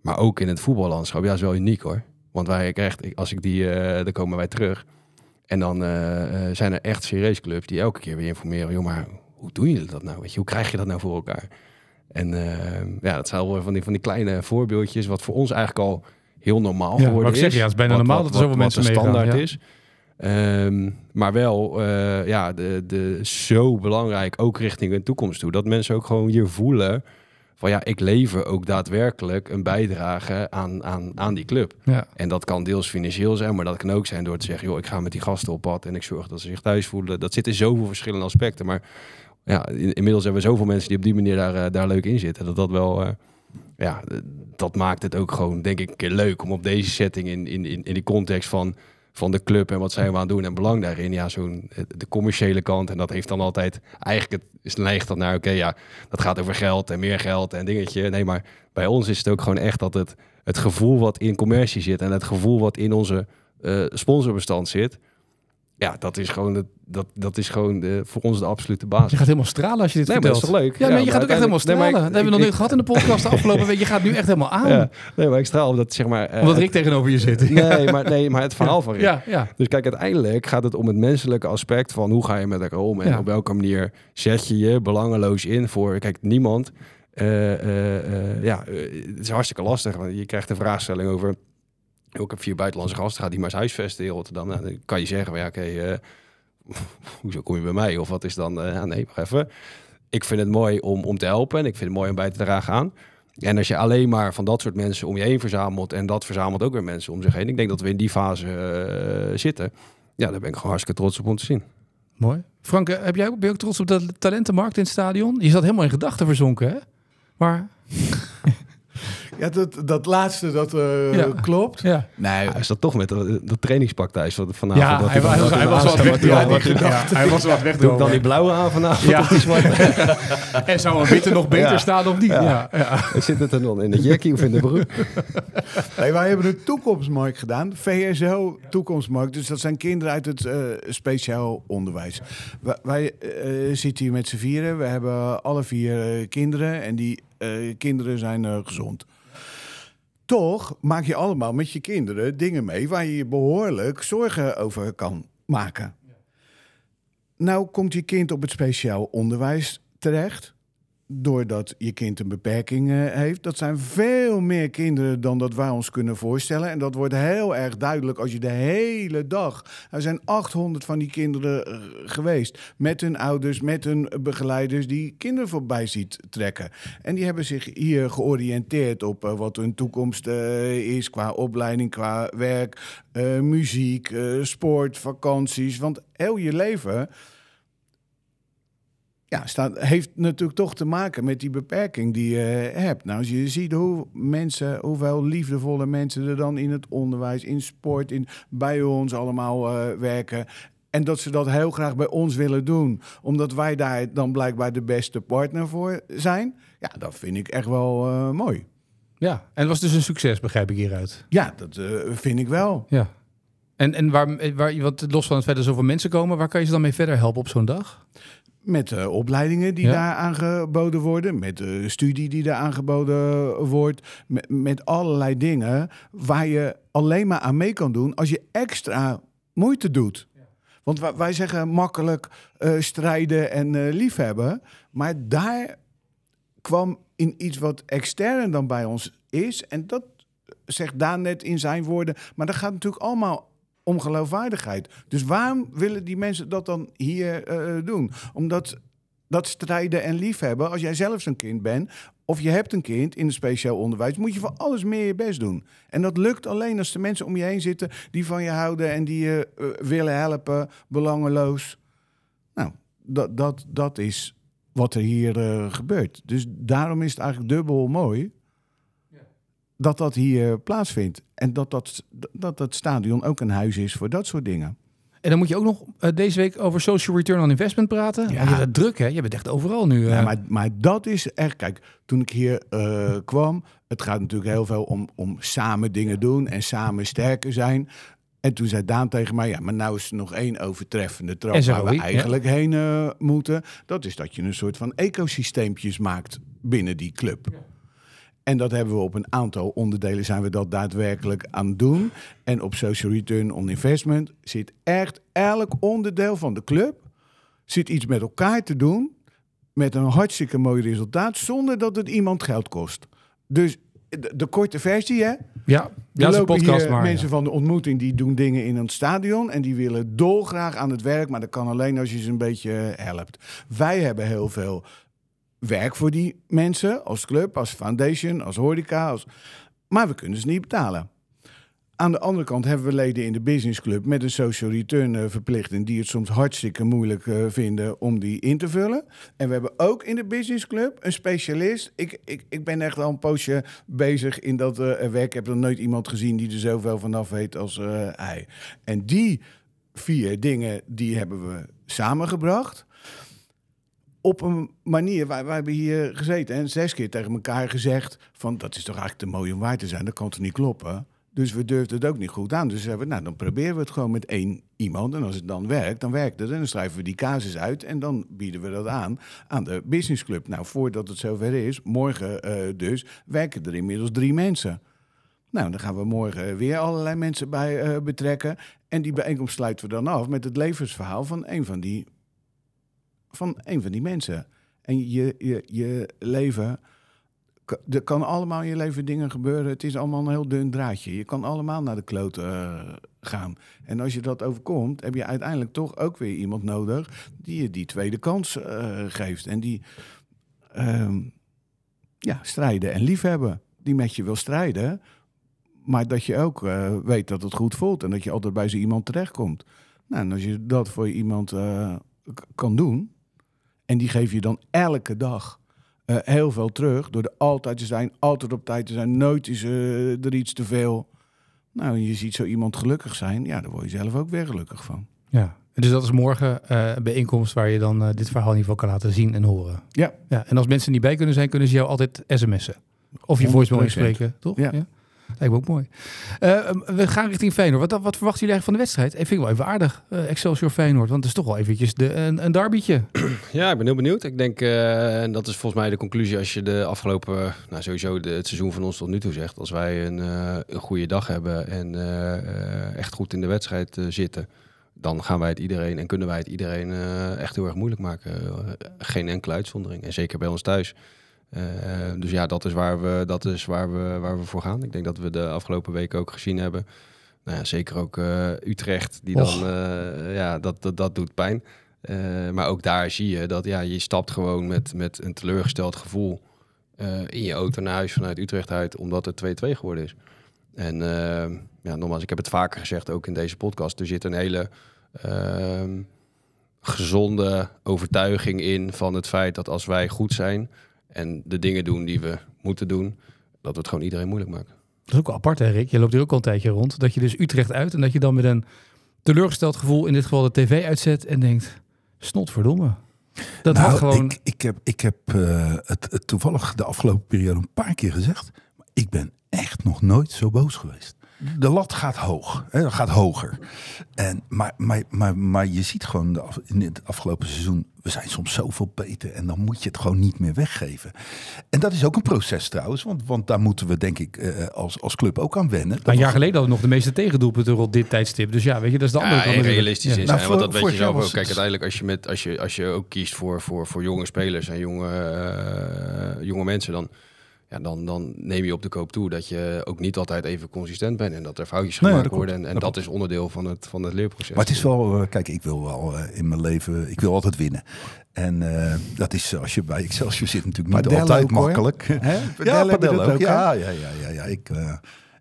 E: Maar ook in het voetballandschap. Ja, is wel uniek hoor. Want wij krijgen, als ik die, eh dan komen wij terug. En dan eh, eh, zijn er echt serieus clubs die elke keer weer informeren. Joh, maar hoe doen jullie dat nou? Weet je, hoe krijg je dat nou voor elkaar? En ja, dat zijn wel van die, van die kleine voorbeeldjes. Wat voor ons eigenlijk al heel normaal
A: Ja,
E: geworden is.
A: zeggen, ja, het is bijna normaal dat er zoveel mensen
E: wat de
A: meegaan,
E: standaard
A: ja.
E: is. Ehm, maar wel, ja, de, de, zo belangrijk, ook richting de toekomst toe. Dat mensen ook gewoon hier voelen van ja, ik lever ook daadwerkelijk een bijdrage aan, aan, aan die club.
A: Ja.
E: En dat kan deels financieel zijn, maar dat kan ook zijn door te zeggen, joh, ik ga met die gasten op pad en ik zorg dat ze zich thuis voelen. Dat zit in zoveel verschillende aspecten. Maar ja, in- inmiddels hebben we zoveel mensen die op die manier daar, eh, daar leuk in zitten. Dat dat wel, eh, ja, dat maakt het ook gewoon, denk ik, leuk om op deze setting in, in, in, in die context van, van de club en wat zijn we aan het doen en belang daarin. Ja, zo'n eh, de commerciële kant. En dat heeft dan altijd, eigenlijk het, is neigt dat naar, oké, ja, dat gaat over geld en meer geld en dingetje. Nee, maar bij ons is het ook gewoon echt dat het, het gevoel wat in commercie zit en het gevoel wat in onze eh, sponsorbestand zit. Ja, dat is gewoon, het, dat, dat is gewoon de, voor ons de absolute basis.
A: Je gaat helemaal stralen als je dit
E: Nee, maar dat
A: vertelt.
E: is toch leuk?
A: Ja,
E: Ja,
A: maar je
E: maar
A: gaat ook echt helemaal stralen.
E: nee, ik-
A: dat hebben we nog niet gehad in de podcast de afgelopen week. Je gaat nu echt helemaal aan. [laughs]
E: Ja, nee, maar ik straal omdat zeg maar. eh,
A: Omdat Rick tegenover je zit.
E: nee, [laughs] maar, nee, maar het verhaal van Rick.
A: Ja, ja.
E: Dus kijk, uiteindelijk gaat het om het menselijke aspect van hoe ga je met elkaar om en op welke manier zet je je belangeloos in voor. Kijk, niemand. eh, eh, ja, het is hartstikke lastig. Want je krijgt een vraagstelling over. Ik heb vier buitenlandse gasten, ga die maar eens huisvesten in Rotterdam. Nou, dan kan je zeggen, van, ja, oké, eh, [laughs] hoezo kom je bij mij? Of wat is dan, eh, ja, nee, wacht even. Ik vind het mooi om, om te helpen en ik vind het mooi om bij te dragen aan. En als je alleen maar van dat soort mensen om je heen verzamelt en dat verzamelt ook weer mensen om zich heen. Ik denk dat we in die fase eh, zitten. Ja, daar ben ik gewoon hartstikke trots op om te zien.
A: Mooi. Frank, eh, heb jij, ook- ben je ook trots op de talentenmarkt in het stadion? Je zat helemaal in gedachten verzonken, hè? Maar, [laughs]
F: Ja, dat, dat laatste, dat eh,
A: Ja.
F: klopt.
A: ja.
F: Nee,
E: Hij is dat toch met dat, dat trainingspak thuis van vanavond.
A: Ja,
E: dat
A: hij, was, hij was wat wegdromen. Ja, hij was wat
E: Doe ik dan die blauwe aan vanavond?
A: Ja.
E: Of die zwarte? [laughs]
A: En zou een witte nog beter
E: Ja.
A: staan of niet? Ja. Ja.
E: Zit het er dan in de jackie of in de broek? [laughs]
F: Nee, wij hebben een toekomstmarkt gedaan. VSO toekomstmarkt. Dus dat zijn kinderen uit het eh, speciaal onderwijs. Wij, wij eh, zitten hier met z'n vieren. We hebben alle vier kinderen. En die eh, kinderen zijn eh, gezond. Toch maak je allemaal met je kinderen dingen mee... waar je je behoorlijk zorgen over kan maken. Nou komt je kind op het speciaal onderwijs terecht doordat je kind een beperking eh, heeft. Dat zijn veel meer kinderen dan dat wij ons kunnen voorstellen. En dat wordt heel erg duidelijk als je de hele dag... Er zijn 800 van die kinderen eh, geweest. Met hun ouders, met hun begeleiders... die kinderen voorbij ziet trekken. En die hebben zich hier georiënteerd op eh, wat hun toekomst is... qua opleiding, qua werk, muziek, sport, vakanties. Want heel je leven ja, staat, heeft natuurlijk toch te maken met die beperking die je hebt. Nou, als je ziet hoe mensen, hoeveel liefdevolle mensen er dan in het onderwijs, in sport, in, bij ons allemaal eh, werken. En dat ze dat heel graag bij ons willen doen, omdat wij daar dan blijkbaar de beste partner voor zijn. Ja, dat vind ik echt wel eh, mooi.
A: ja. En het was dus een succes, begrijp ik hieruit.
F: Ja, dat eh, vind ik wel.
A: Ja. En, en waar, waar, want los van het feit dat zoveel mensen komen, waar kan je ze dan mee verder helpen op zo'n dag?
F: Met eh, opleidingen die
A: Ja.
F: daar aangeboden worden, met de studie die daar aangeboden wordt, met, met allerlei dingen waar je alleen maar aan mee kan doen als je extra moeite doet. Want wij, wij zeggen makkelijk eh, strijden en eh, liefhebben, maar daar kwam in iets wat extern dan bij ons is. En dat zegt Daan net in zijn woorden. Maar dat gaat natuurlijk allemaal om geloofwaardigheid. Dus waarom willen die mensen dat dan hier eh, doen? Omdat dat strijden en liefhebben, als jij zelf zo'n kind bent... of je hebt een kind in het speciaal onderwijs... moet je voor alles meer je best doen. En dat lukt alleen als de mensen om je heen zitten... die van je houden en die je eh, willen helpen, belangeloos. Nou, dat, dat, dat is wat er hier eh, gebeurt. Dus daarom is het eigenlijk dubbel mooi dat dat hier plaatsvindt. En dat dat, dat dat stadion ook een huis is voor dat soort dingen.
A: En dan moet je ook nog eh, deze week over social return on investment praten.
F: Ja.
A: Druk, hè? Je bent echt overal nu. eh.
F: Ja, maar, maar dat is echt, kijk, toen ik hier eh, kwam, het gaat natuurlijk heel veel om, om samen dingen doen en samen sterker zijn. En toen zei Daan tegen mij, ja, maar nou is er nog één overtreffende trap
A: SROI,
F: waar we
A: ja.
F: eigenlijk heen eh, moeten. Dat is dat je een soort van ecosysteempjes maakt binnen die club. En dat hebben we op een aantal onderdelen zijn we dat daadwerkelijk aan het doen. En op social return on investment zit echt elk onderdeel van de club zit iets met elkaar te doen met een hartstikke mooi resultaat zonder dat het iemand geld kost. Dus de, de korte versie, hè?
A: ja, ja dat is een
F: lopen
A: podcast,
F: hier
A: maar
F: mensen
A: ja.
F: van de ontmoeting die doen dingen in een stadion en die willen dolgraag aan het werk, maar dat kan alleen als je ze een beetje helpt. Wij hebben heel veel werk voor die mensen als club, als foundation, als horeca, als... maar we kunnen ze niet betalen. Aan de andere kant hebben we leden in de businessclub met een social return eh, verplichting die het soms hartstikke moeilijk eh, vinden om die in te vullen. En we hebben ook in de businessclub een specialist. Ik, ik, ik ben echt al een poosje bezig in dat eh, werk. Ik heb nog nooit iemand gezien die er zoveel vanaf weet als hij. En die vier dingen die hebben we samengebracht op een manier, wij, wij hebben hier gezeten en zes keer tegen elkaar gezegd van dat is toch eigenlijk te mooi om waar te zijn, dat kan toch niet kloppen. Dus we durfden het ook niet goed aan. Dus we, nou dan proberen we het gewoon met één iemand. En als het dan werkt, dan werkt het. En dan schrijven we die casus uit en dan bieden we dat aan aan de businessclub. Nou, voordat het zover is, morgen eh, dus, werken er inmiddels drie mensen. Nou, dan gaan we morgen weer allerlei mensen bij eh, betrekken. En die bijeenkomst sluiten we dan af met het levensverhaal van een van die van een van die mensen. En je, je, je leven. Er kan allemaal in je leven dingen gebeuren. Het is allemaal een heel dun draadje. Je kan allemaal naar de kloot eh, gaan. En als je dat overkomt, heb je uiteindelijk toch ook weer iemand nodig die je die tweede kans eh, geeft. En die ehm, ja, strijden en liefhebben. Die met je wil strijden. Maar dat je ook eh, weet dat het goed voelt. En dat je altijd bij zo iemand terechtkomt. Nou, en als je dat voor iemand kan doen. En die geef je dan elke dag eh, heel veel terug. Door er altijd te zijn, altijd op tijd te zijn. Nooit is eh, er iets te veel. Nou, je ziet zo iemand gelukkig zijn. Ja, daar word je zelf ook weer gelukkig van.
A: Ja. Dus dat is morgen eh, een bijeenkomst waar je dan dit verhaal in ieder geval kan laten zien en horen.
F: Ja.
A: ja. En als mensen niet bij kunnen zijn, kunnen ze jou altijd sms'en. Of je voicemail
F: 100%.
A: inspreken, toch?
F: Ja.
A: Lijkt ook mooi. Eh, we gaan richting Feyenoord. Wat, wat verwachten jullie eigenlijk van de wedstrijd? Ik vind ik wel even aardig, eh, Excelsior Feyenoord. Want het is toch wel eventjes de, een, een derbytje. [clears throat]
E: Ja, ik ben heel benieuwd. Ik denk, eh, en dat is volgens mij de conclusie als je de afgelopen, nou sowieso het seizoen van ons tot nu toe zegt. Als wij een, een goede dag hebben en echt goed in de wedstrijd zitten, dan gaan wij het iedereen en kunnen wij het iedereen echt heel erg moeilijk maken. Geen enkele uitzondering. En zeker bij ons thuis. Eh, dus ja, dat is, waar we, dat is waar, we, waar we voor gaan. Ik denk dat we de afgelopen weken ook gezien hebben. Nou ja, zeker ook eh, Utrecht, die dan,
A: Och.
E: eh, ja, dat, dat, dat doet pijn. Maar ook daar zie je dat ja, je stapt gewoon met, met een teleurgesteld gevoel in je auto naar huis vanuit Utrecht uit, omdat het 2-2 geworden is. En eh, ja, nogmaals, ik heb het vaker gezegd, ook in deze podcast, er zit een hele ehm, gezonde overtuiging in van het feit dat als wij goed zijn en de dingen doen die we moeten doen, dat we het gewoon iedereen moeilijk maken.
A: Dat is ook wel apart, hè, Rick? Je loopt hier ook al een tijdje rond. Dat je dus Utrecht uit en dat je dan met een teleurgesteld gevoel in dit geval de tv uitzet en denkt, snotverdomme. Dat
G: Nou,
A: had gewoon...
G: ik, ik heb, ik heb eh, het, het toevallig de afgelopen periode een paar keer gezegd. Maar ik ben echt nog nooit zo boos geweest. De lat gaat hoog, hè, gaat hoger. En, maar, maar, maar, maar je ziet gewoon de af- in het afgelopen seizoen, we zijn soms zoveel beter en dan moet je het gewoon niet meer weggeven. En dat is ook een proces trouwens, want, want daar moeten we denk ik eh, als, als club ook aan wennen.
A: Maar een jaar geleden hadden we nog de meeste tegendoelpunten rond dit tijdstip. Dus ja, weet je, dat is de andere
E: Ja,
A: kant
E: en
A: natuurlijk.
E: realistisch
A: Ja.
E: is.
G: Nou,
E: hè,
G: voor-
E: want dat weet je zelf ook. Kijk, uiteindelijk als je, met, als je, als je ook kiest voor, voor, voor jonge spelers en jonge, eh, jonge mensen, dan, ja, dan, dan neem je op de koop toe dat je ook niet altijd even consistent bent en dat er foutjes
G: Nee,
E: gemaakt worden. En, en
G: Dat
E: dat, is onderdeel van het, van het leerproces.
G: Maar het is wel, eh, kijk, ik wil wel eh, in mijn leven, ik wil altijd winnen. En eh, dat is als je bij Excelsior zit natuurlijk niet
F: Padel
G: altijd
F: ook,
G: makkelijk.
F: Hè? [laughs]
G: Ja,
F: Padel
G: ook.
F: ook,
G: ja, ja, ja, ja, ja. Ik,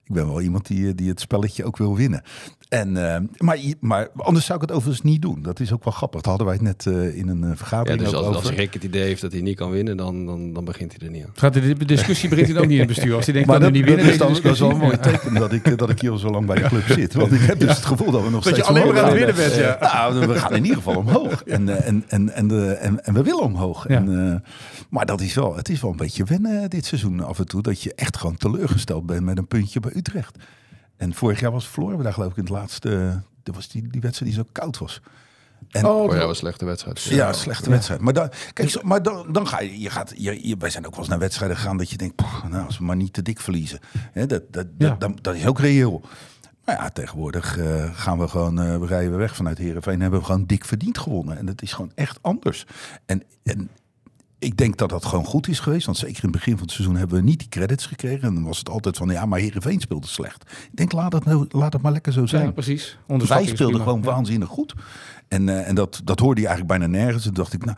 G: Ik ben wel iemand die, die het spelletje ook wil winnen. En, eh, maar, maar anders zou ik het overigens niet doen. Dat is ook wel grappig. Daar hadden wij het net eh, in een eh,
E: Ja,
G: vergadering
E: dus als,
G: over.
E: als Rick het idee heeft dat hij niet kan winnen, dan, dan, dan begint hij er niet aan.
A: Gaat de de discussie begint hij dan niet in het bestuur. Als hij denkt
G: Maar
A: dat
G: dat,
A: we niet
G: dat,
A: winnen
G: is
A: deze
G: dan, dat is wel een mooi teken dat ik, dat ik hier al zo lang bij de club zit. Want ik heb dus het gevoel dat we nog
A: Dat je
G: steeds
A: alleen maar aan het winnen bent, ja.
G: Nou, we gaan in ieder geval omhoog. En, en, en, en, de, en, en we willen omhoog.
A: Ja.
G: En, eh, maar dat is wel, het is wel een beetje wennen dit seizoen af en toe. Dat je echt gewoon teleurgesteld bent met een puntje bij Utrecht. En vorig jaar was verloren we daar geloof ik in het laatste... eh, Dat was die, die wedstrijd die zo koud was. En,
F: Oh,
E: Oh ja, was een slechte wedstrijd.
G: ja, slechte wedstrijd. Maar, dan, kijk, zo- maar dan, dan ga je, je gaat, je, je- wij zijn ook wel eens naar wedstrijden gegaan dat je denkt, "Poeh, nou, als we maar niet te dik verliezen. Hè, dat, dat,
A: Ja.
G: dat, dat, dat is ook reëel. Maar ja, tegenwoordig eh, gaan we gewoon, eh, we rijden we weg vanuit Heerenveen, hebben we gewoon dik verdiend gewonnen. En dat is gewoon echt anders. En, en ik denk dat dat gewoon goed is geweest. Want zeker in het begin van het seizoen hebben we niet die credits gekregen. En dan was het altijd van, ja, maar Heerenveen speelde slecht. Ik denk, laat het, nou, laat het maar lekker zo zijn.
A: Ja, precies.
G: Wij speelden gewoon
A: Ja.
G: waanzinnig goed. En, eh, en dat, dat hoorde je eigenlijk bijna nergens. Toen dacht ik, nou,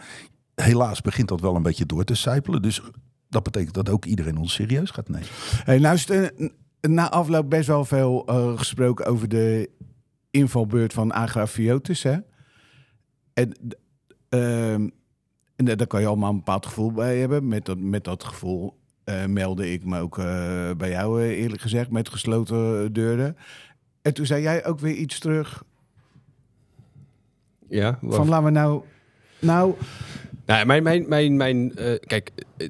G: helaas begint dat wel een beetje door te sijpelen. Dus dat betekent dat ook iedereen ons serieus gaat nemen.
F: Hey, nou is het eh, na afloop best wel veel eh, gesproken over de invalbeurt van Agrafiotis. Hè? En, ehm, en da- daar kan je allemaal een bepaald gevoel bij hebben. Met dat, met dat gevoel eh, meldde ik me ook eh, bij jou, eh, eerlijk gezegd, met gesloten deuren. En toen zei jij ook weer iets terug
E: Ja,
F: van laten we nou... Nou,
E: Nou, mijn, mijn, mijn, mijn eh, kijk, eh,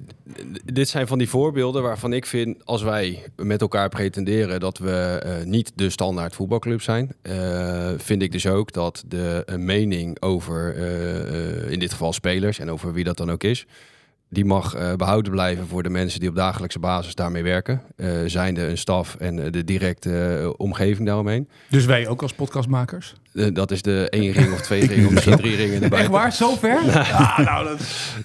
E: dit zijn van die voorbeelden waarvan ik vind, als wij met elkaar pretenderen dat we eh, niet de standaard voetbalclub zijn, vind ik dus ook dat de mening over, in dit geval spelers en over wie dat dan ook is, die mag eh, behouden blijven voor de mensen die op dagelijkse basis daarmee werken, eh zijnde een staf en eh, de directe omgeving daaromheen.
A: Dus wij ook als podcastmakers.
E: Dat is de één ring of twee ringen of misschien drie ringen erbij.
A: Echt waar? Zover?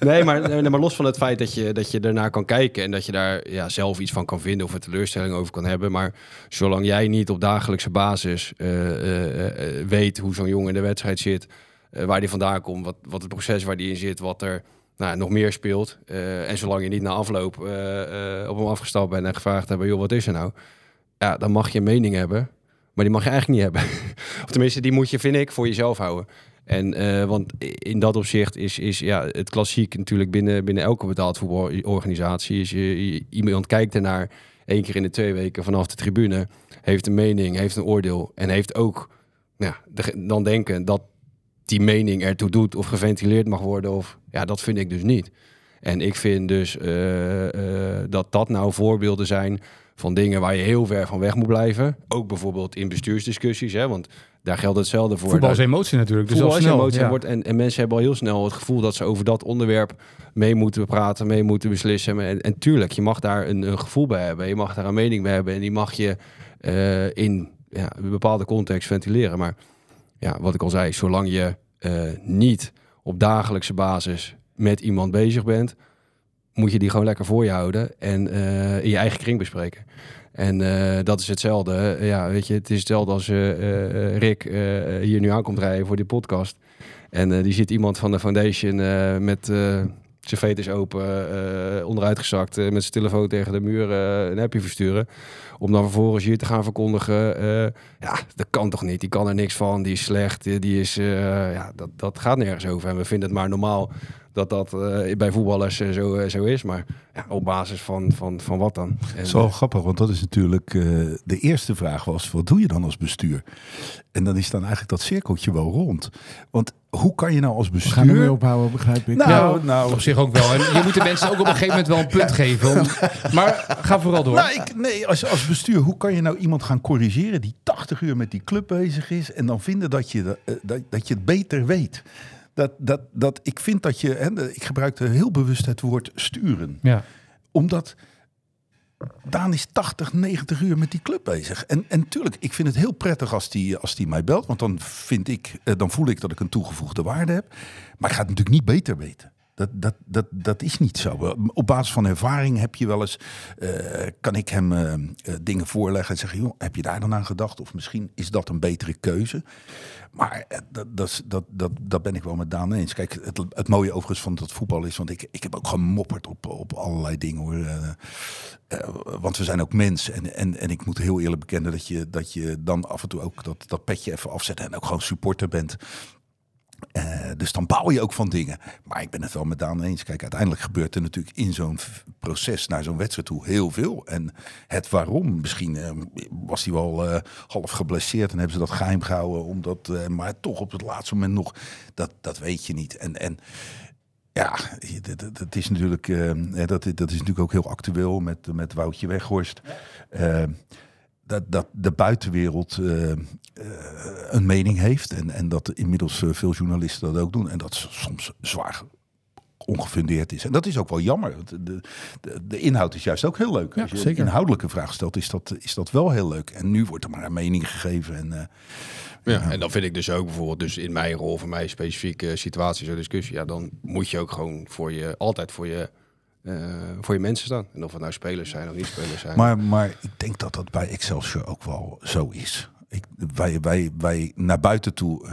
E: Nee, maar, nee, maar los van het feit dat je, dat je ernaar kan kijken en dat je daar ja, zelf iets van kan vinden of een teleurstelling over kan hebben. Maar zolang jij niet op dagelijkse basis eh, eh, eh, weet hoe zo'n jongen in de wedstrijd zit, waar die vandaan komt, wat, wat het proces waar die in zit, wat er nou, nog meer speelt. eh, en zolang je niet na afloop eh, eh, op hem afgestapt bent en gevraagd hebt, joh, wat is er nou? Ja, dan mag je een mening hebben, maar die mag je eigenlijk niet hebben. [laughs] of tenminste, die moet je, vind ik, voor jezelf houden. En want in dat opzicht is, is ja, het klassiek natuurlijk binnen, binnen elke betaald voetbalorganisatie. Is je, iemand kijkt ernaar één keer in de twee weken vanaf de tribune, heeft een mening, heeft een oordeel en heeft ook nou dan denken dat die mening ertoe doet of geventileerd mag worden. Of, ja, dat vind ik dus niet. En ik vind dus eh, eh, dat dat nou voorbeelden zijn van dingen waar je heel ver van weg moet blijven. Ook bijvoorbeeld in bestuursdiscussies, hè, want daar geldt hetzelfde voor.
A: Voetbal is emotie natuurlijk. Dus
E: Voetbal
A: al
E: is
A: snel.
E: emotie
A: ja.
E: wordt en, en mensen hebben al heel snel het gevoel dat ze over dat onderwerp mee moeten praten, mee moeten beslissen. En, en tuurlijk, je mag daar een, een gevoel bij hebben, je mag daar een mening bij hebben en die mag je eh, in ja, een bepaalde context ventileren. Maar ja, wat ik al zei, zolang je niet op dagelijkse basis met iemand bezig bent, moet je die gewoon lekker voor je houden en eh, in je eigen kring bespreken. En eh, dat is hetzelfde. eh, Ja, weet je, het is hetzelfde als eh, eh, Rick eh, hier nu aankomt rijden voor die podcast. En eh, die ziet iemand van de foundation eh, met zijn veters open, eh onderuitgezakt, eh, met zijn telefoon tegen de muur eh, een appje versturen. Om dan vervolgens hier te gaan verkondigen. ja, dat kan toch niet? Die kan er niks van. Die is slecht. Die is, ja, dat, dat gaat nergens over. En we vinden het maar normaal dat dat eh, bij voetballers eh, zo, eh, zo is. Maar ja, op basis van, van, van wat dan? En,
G: Het is wel grappig, want dat is natuurlijk... eh, de eerste vraag was, wat doe je dan als bestuur? En dan is dan eigenlijk dat cirkeltje wel rond. Want hoe kan je nou als
F: we gaan er mee
G: bestuur...
F: ophouden, begrijp ik.
G: Nou,
A: Ja,
G: nou,
A: Op zich ook wel. En je moet de mensen ook op een gegeven moment wel een punt geven. om- Maar ga vooral door.
G: Nou, ik, nee, als, als bestuur, hoe kan je nou iemand gaan corrigeren die 80 uur met die club bezig is en dan vinden dat je, dat, dat je het beter weet? Dat, dat, dat, ik vind dat je, hè, ik gebruikte heel bewust het woord sturen.
A: Ja.
G: Omdat Daan is 80, 90 uur met die club bezig. En, en tuurlijk, ik vind het heel prettig als die, als die mij belt. Want dan, vind ik, eh, dan voel ik dat ik een toegevoegde waarde heb. Maar ik ga het natuurlijk niet beter weten. Dat Dat, dat, dat, is niet zo. Op basis van ervaring heb je wel eens, eh, kan ik hem eh, dingen voorleggen en zeggen, joh, heb je daar dan aan gedacht? Of misschien is dat een betere keuze. Maar eh, dat, dat, dat, dat ben ik wel met Daan eens. Kijk, het, het mooie overigens van dat voetbal is, want ik, ik heb ook gemopperd op, op allerlei dingen hoor. Eh, eh, want we zijn ook mensen. En, en, en ik moet heel eerlijk bekennen dat je, dat je dan af en toe ook dat, dat petje even afzet en ook gewoon supporter bent. Eh, dus dan bouw je ook van dingen. Maar ik ben het wel met Daan eens. Kijk, uiteindelijk gebeurt er natuurlijk in zo'n proces naar zo'n wedstrijd toe heel veel. En het waarom, misschien eh, was hij wel eh, half geblesseerd en hebben ze dat geheim gehouden. Omdat, maar toch op het laatste moment nog, dat, dat weet je niet. En, en ja, dat, is natuurlijk, dat, dat is natuurlijk ook heel actueel met, met Woutje Weghorst. Eh, dat, dat de buitenwereld eh, eh, een mening heeft. En, en dat inmiddels eh, veel journalisten dat ook doen. En dat soms zwaar ongefundeerd is. En dat is ook wel jammer. want De, de, de inhoud is juist ook heel leuk.
A: Ja,
G: Als je
A: zeker.
G: een inhoudelijke vraag stelt, is dat, is dat wel heel leuk. En nu wordt er maar een mening gegeven. En, eh,
E: Ja, en dan vind ik dus ook bijvoorbeeld, dus in mijn rol, voor mij specifieke situatie, zo'n discussie, ja, dan moet je ook gewoon voor je, altijd voor je, voor je mensen staan. En of het nou spelers zijn of niet spelers zijn.
G: Maar, maar ik denk dat dat bij Excelsior ook wel zo is. Ik, wij, wij, wij naar buiten toe eh,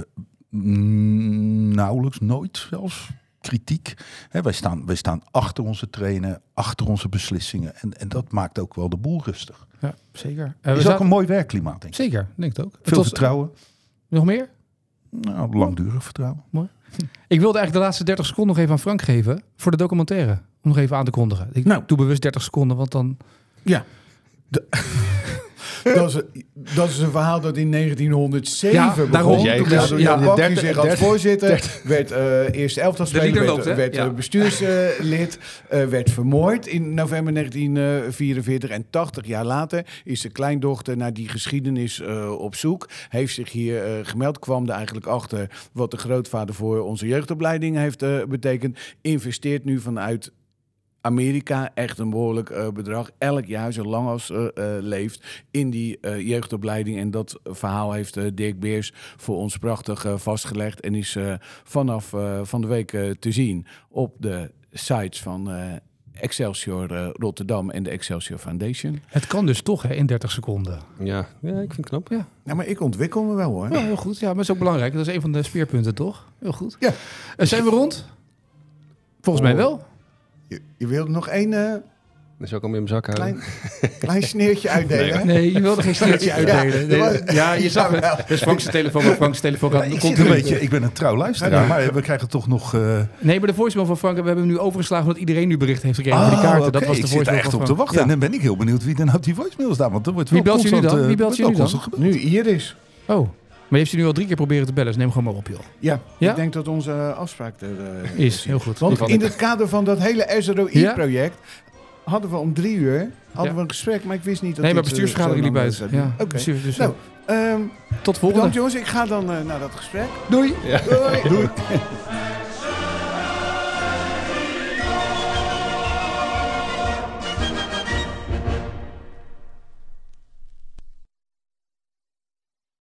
G: mm, nauwelijks, nooit zelfs kritiek. Hè, wij, staan, wij staan achter onze trainer, achter onze beslissingen. En, en dat maakt ook wel de boel rustig.
A: Ja, zeker. Eh,
G: is ook
A: zaten-
G: een mooi werkklimaat, denk ik.
A: Zeker, denk het ook. Het
G: Veel
A: was-
G: vertrouwen.
A: Nog meer?
G: Nou, langdurig vertrouwen.
A: Ik wilde eigenlijk de laatste 30 seconden nog even aan Frank geven voor de documentaire. Om nog even aan te kondigen. Ik
F: Nou.
A: doe bewust 30 seconden, want dan...
F: Ja. De- [laughs] dat, is, dat is een verhaal dat in 1907
A: Ja,
F: begon.
A: daarom.
E: Jij- dus- ja, dertig-
F: zich als voorzitter, werd eh eerste elftal
A: leader
F: speler, werd,
A: loopt, hè?
F: werd
A: Ja.
F: eh, bestuurslid, eh, werd vermoord in november 1944. En 80 jaar later is de kleindochter naar die geschiedenis eh, op zoek. Heeft zich hier eh, gemeld, kwam er eigenlijk achter wat de grootvader voor onze jeugdopleiding heeft eh, betekend. Investeert nu vanuit Amerika echt een behoorlijk eh, bedrag. Elk jaar, zolang als eh, eh, leeft, in die eh, jeugdopleiding. En dat verhaal heeft eh, Dirk Beers voor ons prachtig eh, vastgelegd. En is eh, vanaf eh, van de week te zien op de sites van eh, Excelsior Rotterdam en de Excelsior Foundation.
A: Het kan dus toch hè, in 30 seconden.
E: ja, ja, ik vind het knap.
F: Nou, maar ik ontwikkel me wel hoor.
A: Ja, heel goed. Ja, maar dat is ook belangrijk. Dat is een van de speerpunten, toch? Heel goed.
F: Ja.
A: Zijn we rond? Volgens mij
F: Oh.
A: wel.
F: Je, je wilde nog één eh,
E: Dat is ook al in mijn zak houden.
F: klein, klein sneertje [laughs] uitdelen. hè?
A: Nee, je wilde geen sneertje uitdelen. Nee,
F: Ja,
A: ja, je zag het. Dat is Frank's telefoon, maar Frank's telefoon gaat
G: ik, een beetje, ik ben een trouw luisteraar, maar we krijgen toch nog... eh,
A: Nee, maar de voicemail van Frank, we hebben hem nu overgeslagen omdat iedereen nu bericht heeft gekregen voor die kaarten.
G: Oh,
A: Dat
G: oké.
A: was de
G: ik zit er
A: voicemail
G: echt
A: van
G: op te wachten.
A: Ja.
G: En dan ben ik heel benieuwd wie dan op die voicemail staat. Want er wordt
A: Wie
G: wel
A: belt je nu dan?
G: eh,
A: Wie belt je nu
G: wel
A: dan?
F: Nu Iris.
A: Oh, maar je heeft ze nu al drie keer proberen te bellen, dus neem gewoon maar op, joh.
F: Ja,
A: Ja?
F: ik denk dat onze afspraak er eh,
A: Is, heel goed.
F: Want in het kader van dat hele
A: Ja.
F: SROI-project hadden we om drie uur hadden
A: Ja.
F: we een gesprek, maar ik wist niet dat
A: Nee, maar
F: eh,
A: bestuursvergadering liep uit.
F: duren.
A: Ja,
F: Oké.
A: dus
F: Nou, ehm
A: tot volgende.
F: bedankt jongens. Ik ga dan eh, naar dat gesprek.
A: Doei.
F: Doei. [laughs]